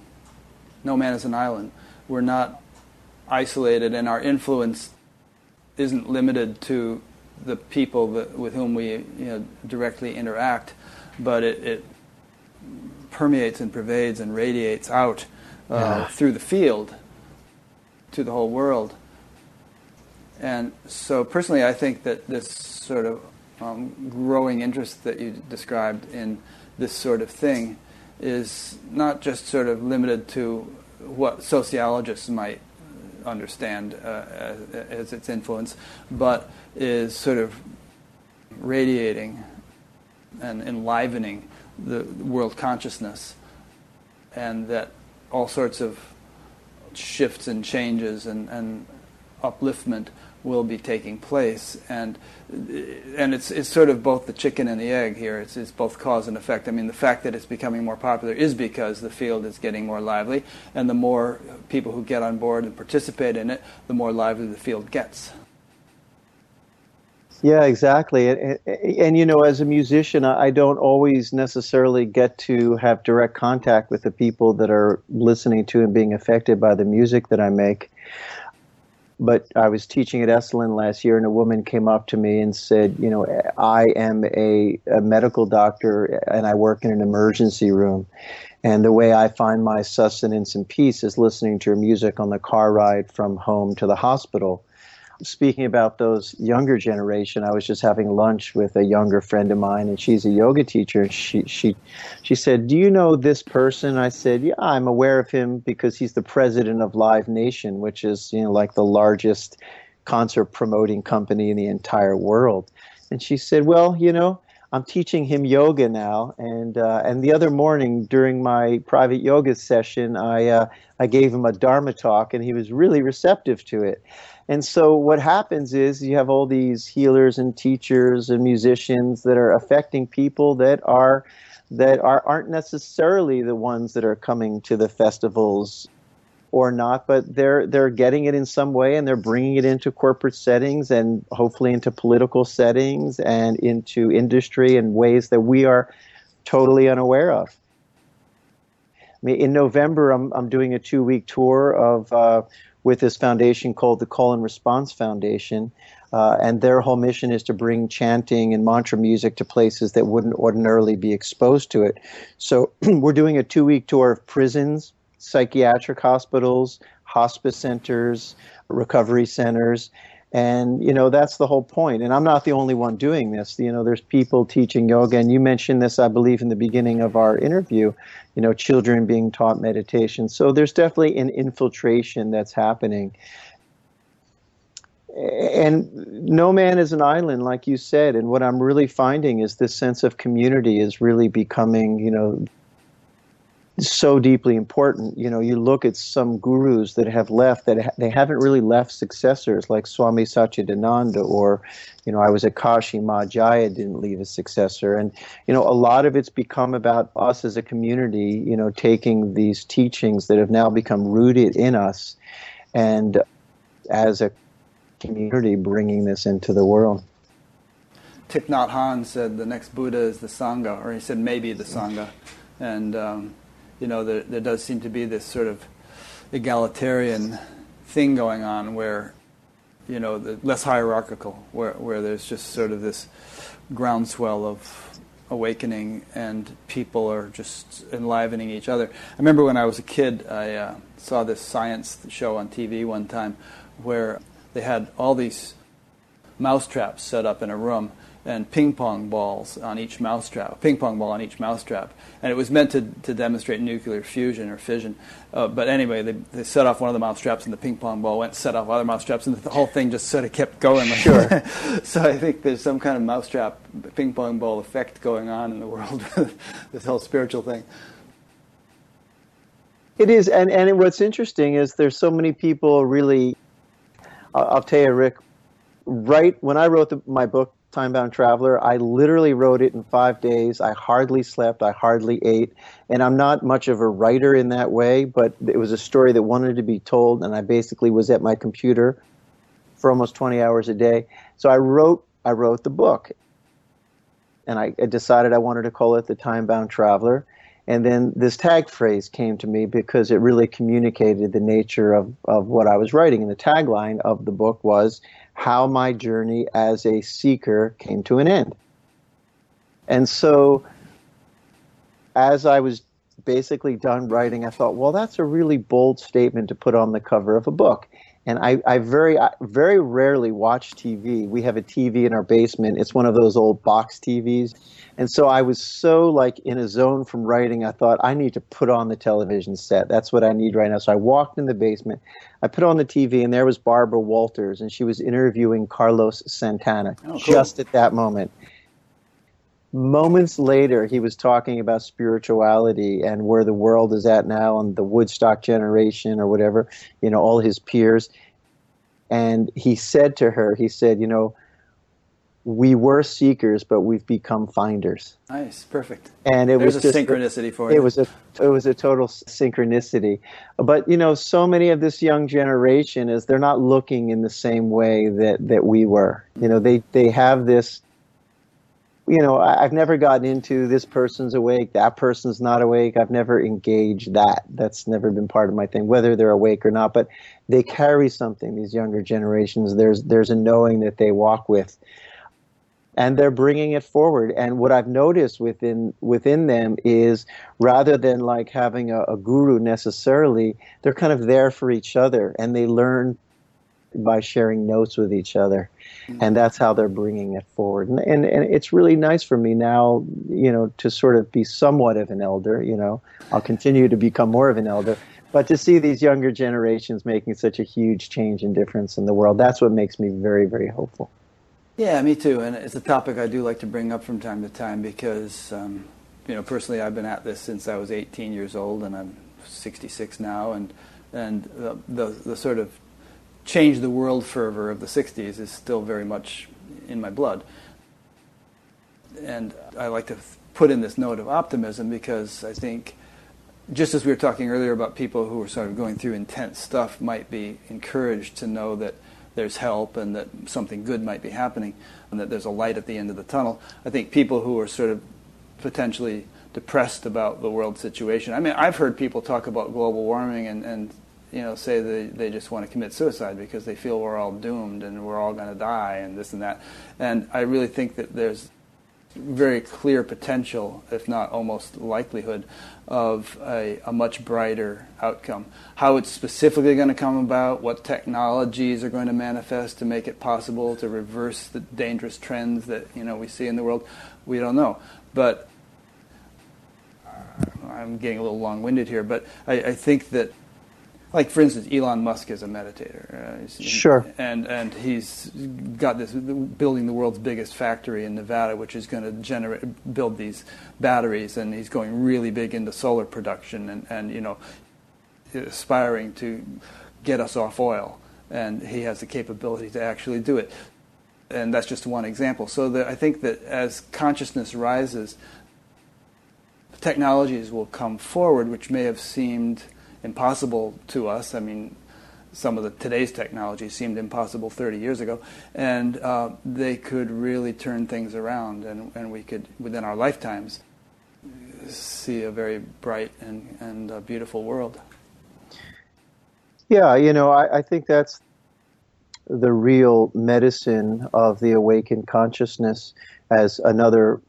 Speaker 1: no man is an island. We're not isolated, and our influence isn't limited to the people that, with whom we you know, directly interact, but it, it, permeates and pervades and radiates out uh, yeah. through the field to the whole world. And so, personally, I think that this sort of um, growing interest that you described in this sort of thing is not just sort of limited to what sociologists might understand uh, as its influence, but is sort of radiating and enlivening the world consciousness, and that all sorts of shifts and changes and, and upliftment will be taking place, and and it's it's sort of both the chicken and the egg here. It's it's both cause and effect. I mean, the fact that it's becoming more popular is because the field is getting more lively, and the more people who get on board and participate in it, the more lively the field gets.
Speaker 2: Yeah, exactly. And, and, and, you know, as a musician, I don't always necessarily get to have direct contact with the people that are listening to and being affected by the music that I make but I was teaching at Esalen last year, and a woman came up to me and said, "You know, I am a, a, medical doctor, and I work in an emergency room, and the way I find my sustenance and peace is listening to your music on the car ride from home to the hospital." Speaking about those younger generation, I was just having lunch with a younger friend of mine, and she's a yoga teacher. She she she said, "Do you know this person?" I said, "Yeah, I'm aware of him because he's the president of Live Nation, which is you know like the largest concert promoting company in the entire world." And she said, "Well, you know." I'm teaching him yoga now, and uh, and the other morning during my private yoga session, I uh, I gave him a dharma talk, and he was really receptive to it. And so what happens is you have all these healers and teachers and musicians that are affecting people that are that are aren't necessarily the ones that are coming to the festivals or not, but they're they're getting it in some way and they're bringing it into corporate settings and hopefully into political settings and into industry in ways that we are totally unaware of. I mean, in November, I'm I'm doing a two week tour of uh, with this foundation called the Call and Response Foundation. Uh, and their whole mission is to bring chanting and mantra music to places that wouldn't ordinarily be exposed to it. So we're doing a two week tour of prisons, psychiatric hospitals, hospice centers, recovery centers, and you know that's the whole point. And i'm not the only one doing this. You know there's people teaching yoga. And you mentioned this i believe in the beginning of our interview you know children being taught meditation. So there's definitely an infiltration that's happening. And no man is an island like you said. And what i'm really finding is this sense of community is really becoming you know so deeply important. You know, you look at some gurus that have left that ha- they haven't really left successors, like Swami Satchidananda, or, you know, I was at Kashi Ma Jaya didn't leave a successor, and you know, a lot of it's become about us as a community. You know, taking these teachings that have now become rooted in us, and as a community, bringing this into the world.
Speaker 1: Thich Nhat Hanh said the next Buddha is the Sangha, or he said maybe the Sangha. And um, you know, there, there does seem to be this sort of egalitarian thing going on where, you know, the less hierarchical, where, where there's just sort of this groundswell of awakening and people are just enlivening each other. I remember when I was a kid, I uh, saw this science show on TV one time where they had all these mousetraps set up in a room and ping pong balls on each mousetrap, ping pong ball on each mousetrap. And it was meant to, to demonstrate nuclear fusion or fission. Uh, but anyway, they, they set off one of the mousetraps and the ping pong ball went set off other mousetraps and the whole thing just sort of kept going.
Speaker 2: Sure.
Speaker 1: so I think there's some kind of mousetrap ping pong ball effect going on in the world, this whole spiritual thing.
Speaker 2: It is, and, and what's interesting is there's so many people really. I'll, I'll tell you, Rick. Right when I wrote the, my book, Time Bound Traveler. I literally wrote it in five days. I hardly slept. I hardly ate. And I'm not much of a writer in that way, but it was a story that wanted to be told. And I basically was at my computer for almost 20 hours a day. So I wrote, I wrote the book. And I, decided I wanted to call it The Time Bound Traveler. And then this tag phrase came to me because it really communicated the nature of, of what I was writing. And the tagline of the book was how my journey as a seeker came to an end. And so, as I was basically done writing, I thought, well, that's a really bold statement to put on the cover of a book. And I, I very, I very rarely watch TV. We have a TV in our basement. It's one of those old box TVs. And so I was so like in a zone from writing, I thought I need to put on the television set. That's what I need right now. So I walked in the basement. I put on the TV, and there was Barbara Walters, and she was interviewing Carlos Santana oh, cool. just at that moment. Moments later, he was talking about spirituality and where the world is at now, and the Woodstock generation or whatever, you know, all his peers. And he said to her, he said, you know, we were seekers, but we've become finders.
Speaker 1: Nice, perfect.
Speaker 2: And it
Speaker 1: There's
Speaker 2: was
Speaker 1: a synchronicity for
Speaker 2: it.
Speaker 1: It
Speaker 2: was a it was a total synchronicity. But you know, so many of this young generation is they're not looking in the same way that that we were. You know, they they have this. You know, I, I've never gotten into this person's awake, that person's not awake. I've never engaged that. That's never been part of my thing, whether they're awake or not. But they carry something. These younger generations. There's there's a knowing that they walk with and they're bringing it forward. And what I've noticed within within them is rather than like having a, a, guru necessarily, they're kind of there for each other, and they learn by sharing notes with each other. And that's how they're bringing it forward. And, and, and it's really nice for me now, you know, to sort of be somewhat of an elder, you know. I'll continue to become more of an elder. But to see these younger generations making such a huge change and difference in the world, that's what makes me very, very hopeful.
Speaker 1: Yeah, me too. And it's a topic I do like to bring up from time to time because, um, you know, personally, I've been at this since I was 18 years old, and I'm 66 now, and and the the, the sort of change the world fervor of the 60s is still very much in my blood. And I like to put in this note of optimism because I think, just as we were talking earlier about people who are sort of going through intense stuff, might be encouraged to know that there's help and that something good might be happening and that there's a light at the end of the tunnel. I think people who are sort of potentially depressed about the world situation. I mean, I've heard people talk about global warming and, and you know, say they, they just want to commit suicide because they feel we're all doomed and we're all going to die and this and that. And I really think that there's very clear potential, if not almost likelihood, of a, a, much brighter outcome. How it's specifically going to come about, what technologies are going to manifest to make it possible to reverse the dangerous trends that you know we see in the world, we don't know. But I'm getting a little long-winded here, but I, I think that like for instance, Elon Musk is a meditator. Uh,
Speaker 2: sure.
Speaker 1: And and he's got this building the world's biggest factory in Nevada, which is going to generate build these batteries, and he's going really big into solar production, and and you know, aspiring to get us off oil, and he has the capability to actually do it. And that's just one example. So that I think that as consciousness rises, technologies will come forward, which may have seemed impossible to us. I mean, some of the today's technology seemed impossible 30 years ago, and uh, they could really turn things around, and, and we could, within our lifetimes, see a very bright and, and uh, beautiful world.
Speaker 2: Yeah, you know, I, I think that's the real medicine of the awakened consciousness. As another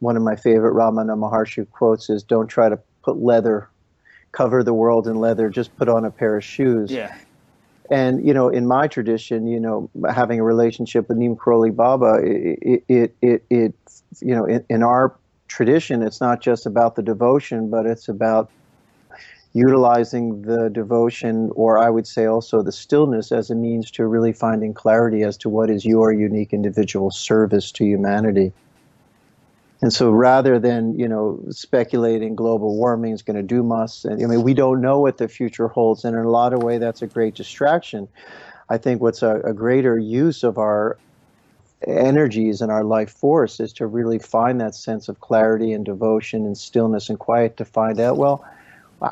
Speaker 2: one of my favorite Ramana Maharshi quotes is, "Don't try to put leather cover the world in leather, just put on a pair of shoes.
Speaker 1: Yeah.
Speaker 2: And you know, in my tradition, you know, having a relationship with Neem Karoli Baba, it, it, it, it you know, in, in our tradition, it's not just about the devotion, but it's about utilizing the devotion, or I would say also the stillness, as a means to really finding clarity as to what is your unique individual service to humanity. And so rather than, you know, speculating global warming is going to doom us, and I mean, we don't know what the future holds. And in a lot of ways, that's a great distraction. I think what's a, a greater use of our energies and our life force is to really find that sense of clarity and devotion and stillness and quiet to find out, well,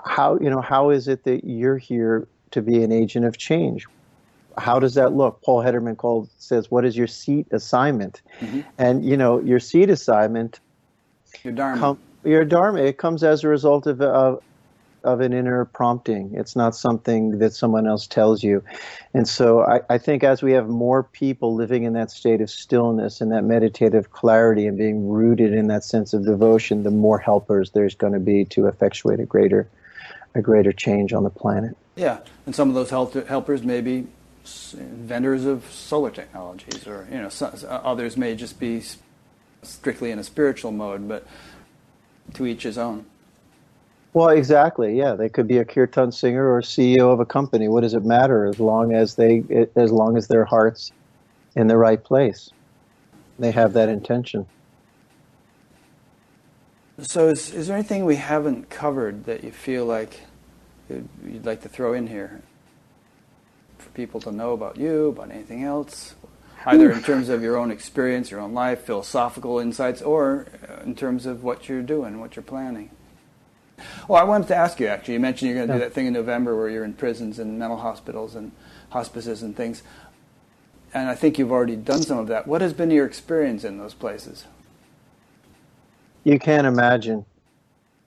Speaker 2: how, you know, how is it that you're here to be an agent of change? How does that look? Paul Hedderman called, says, "What is your seat assignment?" Mm-hmm. And you know, your seat assignment,
Speaker 1: your dharma, com-
Speaker 2: your dharma, it comes as a result of, of of an inner prompting. It's not something that someone else tells you. And so I, I, think as we have more people living in that state of stillness and that meditative clarity and being rooted in that sense of devotion, the more helpers there's going to be to effectuate a greater a greater change on the planet.
Speaker 1: Yeah, and some of those helpers may be vendors of solar technologies, or you know, others may just be strictly in a spiritual mode, but to each his own.
Speaker 2: Well, exactly. Yeah, they could be a kirtan singer or CEO of a company. What does it matter as long as they, as long as their hearts in the right place, they have that intention.
Speaker 1: So, is, is there anything we haven't covered that you feel like you'd like to throw in here? People to know about you, about anything else, either in terms of your own experience, your own life, philosophical insights, or uh, in terms of what you're doing, what you're planning. Oh, I wanted to ask you actually. You mentioned you're going to do that thing in November where you're in prisons and mental hospitals and hospices and things. And I think you've already done some of that. What has been your experience in those places?
Speaker 2: You can't imagine.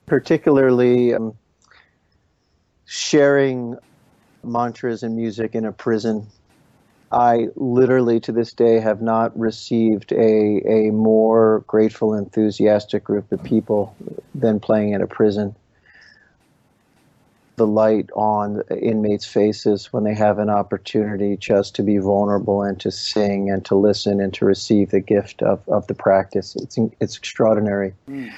Speaker 2: Particularly um, sharing mantras and music in a prison. I literally to this day have not received a, a more grateful, enthusiastic group of people than playing in a prison. the light on inmates' faces when they have an opportunity just to be vulnerable and to sing and to listen and to receive the gift of, of the practice. It's, it's extraordinary. Mm.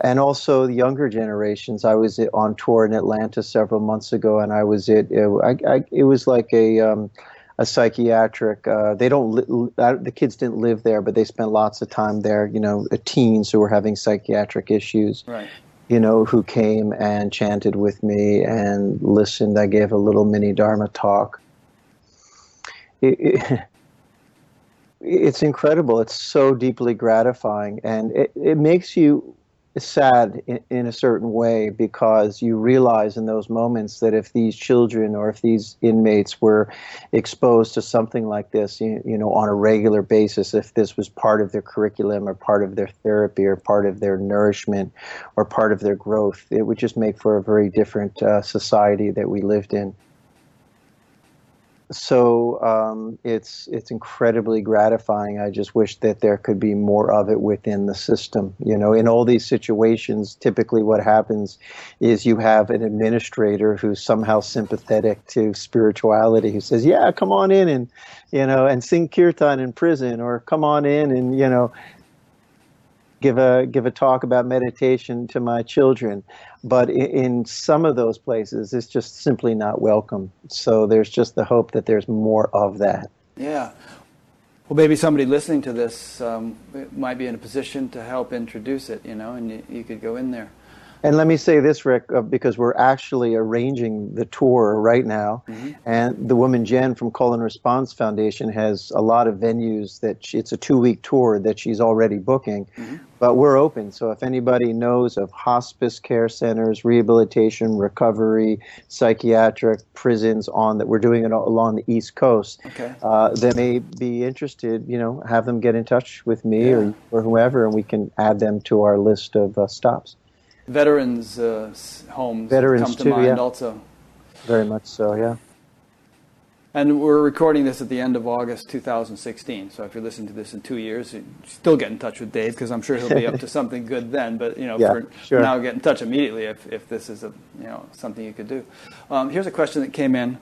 Speaker 2: And also the younger generations. I was on tour in Atlanta several months ago, and I was it. It, I, I, it was like a um, a psychiatric. Uh, they don't. Li- the kids didn't live there, but they spent lots of time there. You know, teens who were having psychiatric issues.
Speaker 1: Right
Speaker 2: you know, who came and chanted with me and listened. I gave a little mini Dharma talk. It, it, it's incredible. It's so deeply gratifying, and it, it makes you sad in, in, a certain way because you realize in those moments that if these children or if these inmates were exposed to something like this, you, you know, on a regular basis, if this was part of their curriculum or part of their therapy or part of their nourishment or part of their growth, it would just make for a very different uh, society that we lived in so um, it's it's incredibly gratifying. I just wish that there could be more of it within the system. You know, in all these situations, typically what happens is you have an administrator who's somehow sympathetic to spirituality, who says, "Yeah, come on in and you know, and sing kirtan in prison, or come on in and you know, give a give a talk about meditation to my children. But in, some of those places it's just simply not welcome. So there's just the hope that there's more of that.
Speaker 1: Yeah. Well maybe somebody listening to this um, might be in a position to help introduce it you know and you, you could go in there
Speaker 2: and let me say this, Rick, uh, because we're actually arranging the tour right now, mm-hmm. and the woman Jen from Call and Response Foundation has a lot of venues that she, it's a two-week tour that she's already booking. Mm-hmm. But we're open, so if anybody knows of hospice care centers, rehabilitation, recovery, psychiatric prisons on that we're doing it along the East Coast,
Speaker 1: okay.
Speaker 2: uh, that may be interested, you know, have them get in touch with me yeah. or, or whoever, and we can add them to our list of uh, stops
Speaker 1: veterans uh, homes
Speaker 2: veterans
Speaker 1: come to
Speaker 2: too,
Speaker 1: mind
Speaker 2: yeah.
Speaker 1: also.
Speaker 2: Very much so, yeah.
Speaker 1: And we're recording this at the end of August 2016. So if you're listening to this in two years, still get in touch with Dave because I'm sure he'll be up to something good then. But you know,
Speaker 2: yeah,
Speaker 1: for
Speaker 2: sure.
Speaker 1: now, get in touch immediately if, if this is a you know something you could do. Um, here's a question that came in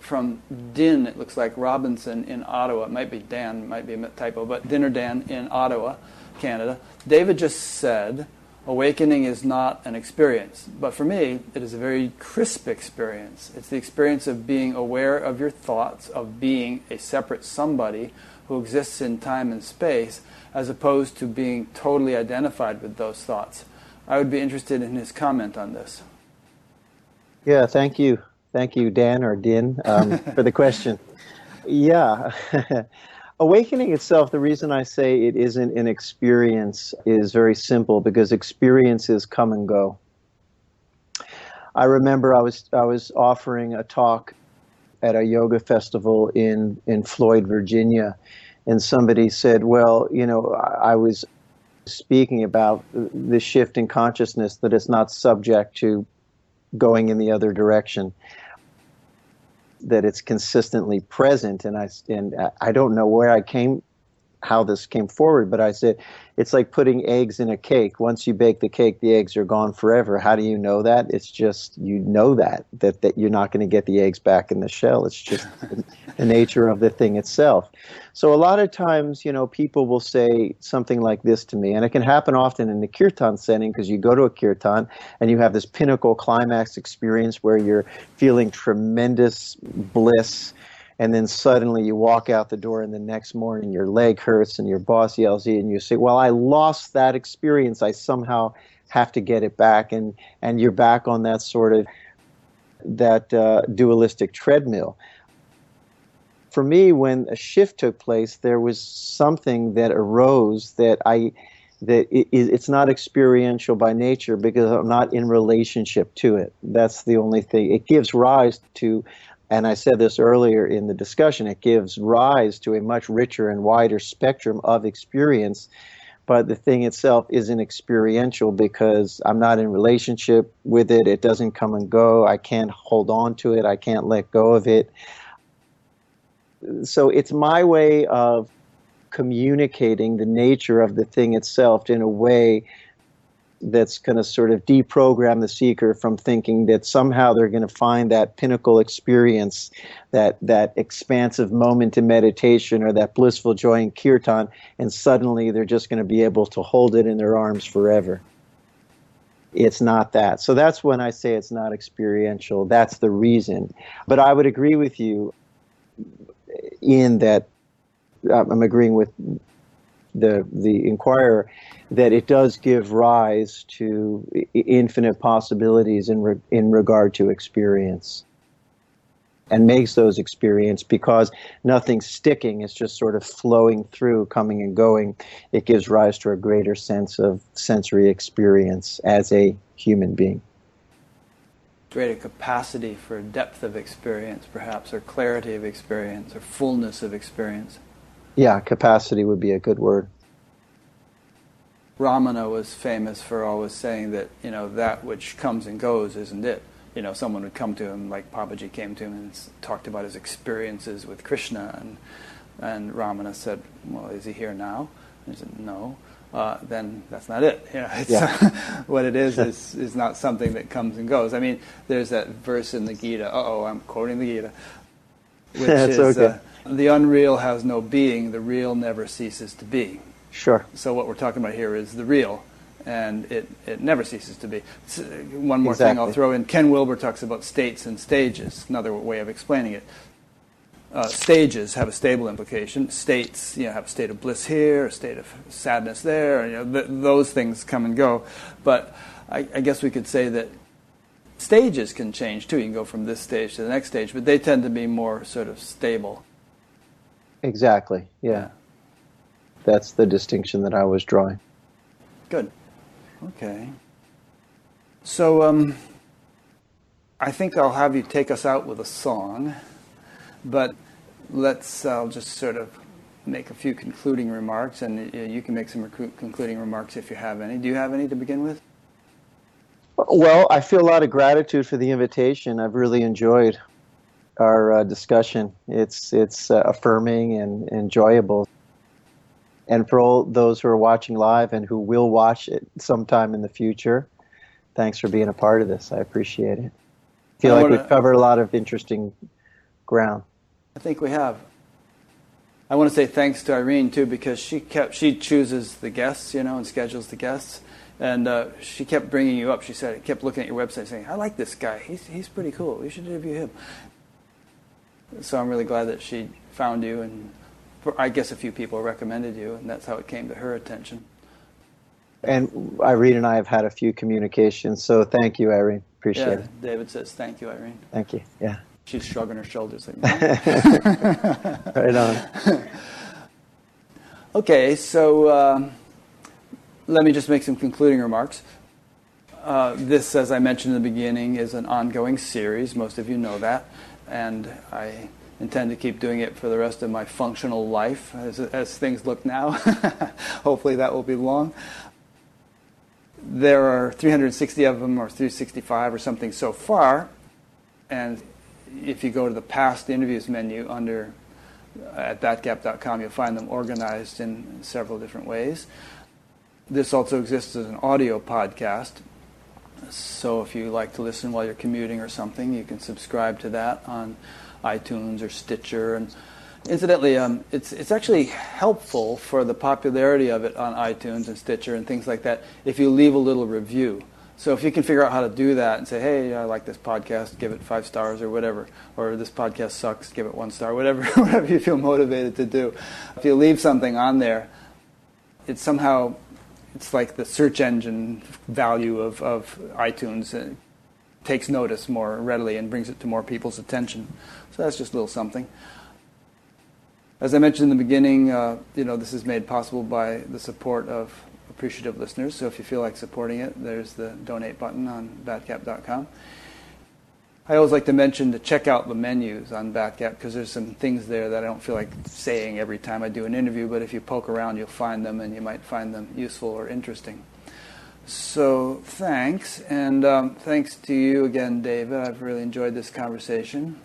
Speaker 1: from Din. It looks like Robinson in Ottawa. It might be Dan, might be a typo, but Din or Dan in Ottawa, Canada. David just said awakening is not an experience. But for me, it is a very crisp experience. It's the experience of being aware of your thoughts, of being a separate somebody who exists in time and space, as opposed to being totally identified with those thoughts. I would be interested in his comment on this.
Speaker 2: Yeah, thank you. Thank you, Dan or Din, um, for the question. Yeah. awakening itself, the reason I say it isn't an experience is very simple because experiences come and go. I remember I was I was offering a talk at a yoga festival in in Floyd, Virginia, and somebody said, "Well, you know, I, I was speaking about the shift in consciousness that is not subject to going in the other direction." That it's consistently present. And I and I don't know where I came how this came forward but I said it's like putting eggs in a cake. Once you bake the cake, the eggs are gone forever. How do you know that? It's just you know that that, that you're not going to get the eggs back in the shell. It's just the nature of the thing itself. So a lot of times, you know, people will say something like this to me, and it can happen often in the kirtan setting because you go to a kirtan and you have this pinnacle climax experience where you're feeling tremendous bliss and then suddenly you walk out the door and the next morning your leg hurts and your boss yells at you and you say well i lost that experience. I somehow have to get it back. And and you're back on that sort of that uh, dualistic treadmill. For me when a shift took place there was something that arose that i that it, it's not experiential by nature because i'm not in relationship to it. That's the only thing. It gives rise to and I said this earlier in the discussion, it gives rise to a much richer and wider spectrum of experience. But the thing itself isn't experiential because I'm not in relationship with it. It doesn't come and go. I can't hold on to it. I can't let go of it. So it's my way of communicating the nature of the thing itself in a way that's going to sort of deprogram the seeker from thinking that somehow they're going to find that pinnacle experience, that that expansive moment in meditation or that blissful joy in kirtan, and suddenly they're just going to be able to hold it in their arms forever. It's not that. So that's when I say it's not experiential. That's the reason. But I would agree with you in that uh, I'm agreeing with the the inquirer that it does give rise to infinite possibilities in re, in regard to experience. And makes those experience because nothing's sticking it's just sort of flowing through coming and going. It gives rise to a greater sense of sensory experience as a human being.
Speaker 1: Greater capacity for depth of experience perhaps or clarity of experience or fullness of experience
Speaker 2: yeah capacity would be a good word
Speaker 1: Ramana was famous for always saying that you know that which comes and goes isn't it. You know, someone would come to him like Papaji came to him and talked about his experiences with Krishna, and and Ramana said, "Well, is he here now?" And he said, "No." Uh, then that's not it. You know, yeah. what it is is is not something that comes and goes. I mean, there's that verse in the Gita. oh, I'm quoting the Gita, which is okay. uh, the unreal has no being, the real never ceases to be.
Speaker 2: Sure.
Speaker 1: So what we're talking about here is the real, and it, it never ceases to be. One more exactly. thing I'll throw in. Ken Wilber talks about states and stages. Another way of explaining it. Uh, stages have a stable implication. States, you know, have a state of bliss here, a state of sadness there. You know, th- those things come and go. But I, I guess we could say that stages can change too. You can go from this stage to the next stage, but they tend to be more sort of stable.
Speaker 2: Exactly. Yeah. that's the distinction that I was drawing.
Speaker 1: Good. Okay. So um, I think I'll have you take us out with a song, but let's I'll just sort of make a few concluding remarks, and you can make some rec- concluding remarks if you have any. Do you have any to begin with?
Speaker 2: Well, I feel a lot of gratitude for the invitation. I've really enjoyed our uh, discussion. It's it's uh, affirming and enjoyable and for all those who are watching live and who will watch it sometime in the future, thanks for being a part of this. I appreciate it. I feel I like we've covered a lot of interesting ground.
Speaker 1: I think we have. I want to say thanks to Irene too because she kept she chooses the guests, you know, and schedules the guests, and uh, she kept bringing you up. She said, kept looking at your website, saying, "I like this guy. He's he's pretty cool. We should interview him." So I'm really glad that she found you and I guess a few people recommended you, and that's how it came to her attention.
Speaker 2: And Irene and I have had a few communications, so thank you, Irene. Appreciate
Speaker 1: yeah,
Speaker 2: it.
Speaker 1: David says thank you, Irene.
Speaker 2: Thank you. Yeah.
Speaker 1: She's shrugging her shoulders.
Speaker 2: Like, right on.
Speaker 1: okay, so uh, let me just make some concluding remarks. Uh, this, as I mentioned in the beginning, is an ongoing series. Most of you know that, and I intend to keep doing it for the rest of my functional life as, as things look now. Hopefully that will be long. There are 360 of them, or 365 or something so far. And if you go to the past interviews menu under at batgap.com, you'll find them organized in several different ways. This also exists as an audio podcast. So if you like to listen while you're commuting or something, you can subscribe to that on iTunes or Stitcher. And incidentally, um, it's it's actually helpful for the popularity of it on iTunes and Stitcher and things like that if you leave a little review. So if you can figure out how to do that and say, "Hey, I like this podcast, give it five stars or whatever," or "This podcast sucks, give it one star," whatever, whatever you feel motivated to do. If you leave something on there, it's somehow it's like the search engine value of, of iTunes uh, takes notice more readily and brings it to more people's attention. So that's just a little something. As I mentioned in the beginning, uh, you know, this is made possible by the support of appreciative listeners. So if you feel like supporting it, there's the donate button on batgap.com. I always like to mention to check out the menus on Batgap because there's some things there that I don't feel like saying every time I do an interview, but if you poke around, you'll find them and you might find them useful or interesting. So thanks, and um, thanks to you again, David. I've really enjoyed this conversation.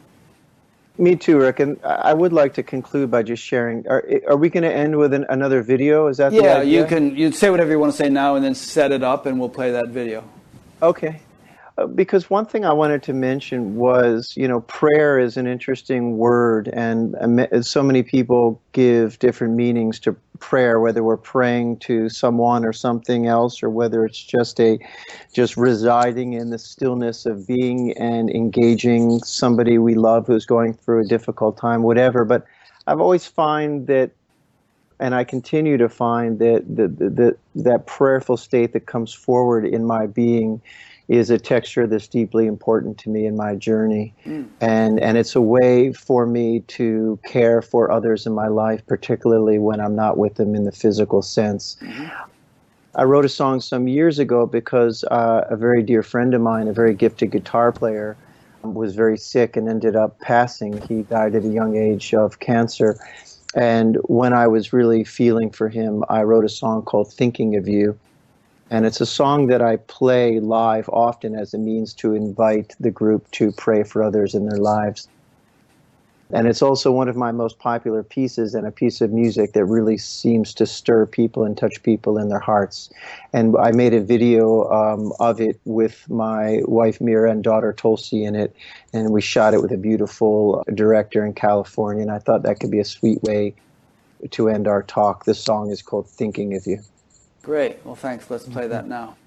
Speaker 2: Me too, Rick. And I would like to conclude by just sharing. Are, are we going to end with an, another video? Is that
Speaker 1: yeah? You can you say whatever you want to say now, and then set it up, and we'll play that video.
Speaker 2: Okay. Because one thing I wanted to mention was, you know, prayer is an interesting word, and so many people give different meanings to prayer, whether we're praying to someone or something else, or whether it's just a just residing in the stillness of being and engaging somebody we love who's going through a difficult time, whatever. But I've always find that and I continue to find that the, the, the, that prayerful state that comes forward in my being is a texture that's deeply important to me in my journey. Mm. And, and it's a way for me to care for others in my life, particularly when I'm not with them in the physical sense. Mm-hmm. I wrote a song some years ago because uh, a very dear friend of mine, a very gifted guitar player, was very sick and ended up passing. He died at a young age of cancer. And when I was really feeling for him, I wrote a song called Thinking of You. And it's a song that I play live often as a means to invite the group to pray for others in their lives. And it's also one of my most popular pieces and a piece of music that really seems to stir people and touch people in their hearts. And I made a video um, of it with my wife Mira and daughter Tulsi in it. And we shot it with a beautiful director in California. And I thought that could be a sweet way to end our talk. This song is called Thinking of You.
Speaker 1: Great. Well, thanks. Let's play that now.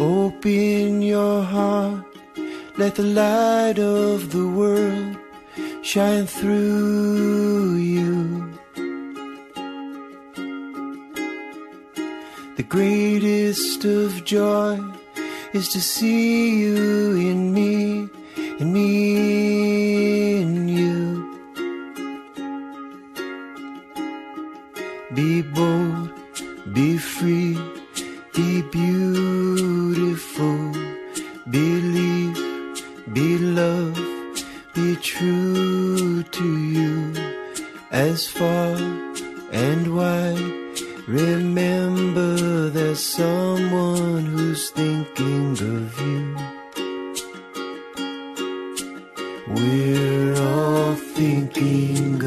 Speaker 3: Open your heart, let the light of the world shine through you. The greatest of joy is to see you in me, in me Be bold, be free, be beautiful, believe, be love, be true to you. As far and wide, remember there's someone who's thinking of you. We're all thinking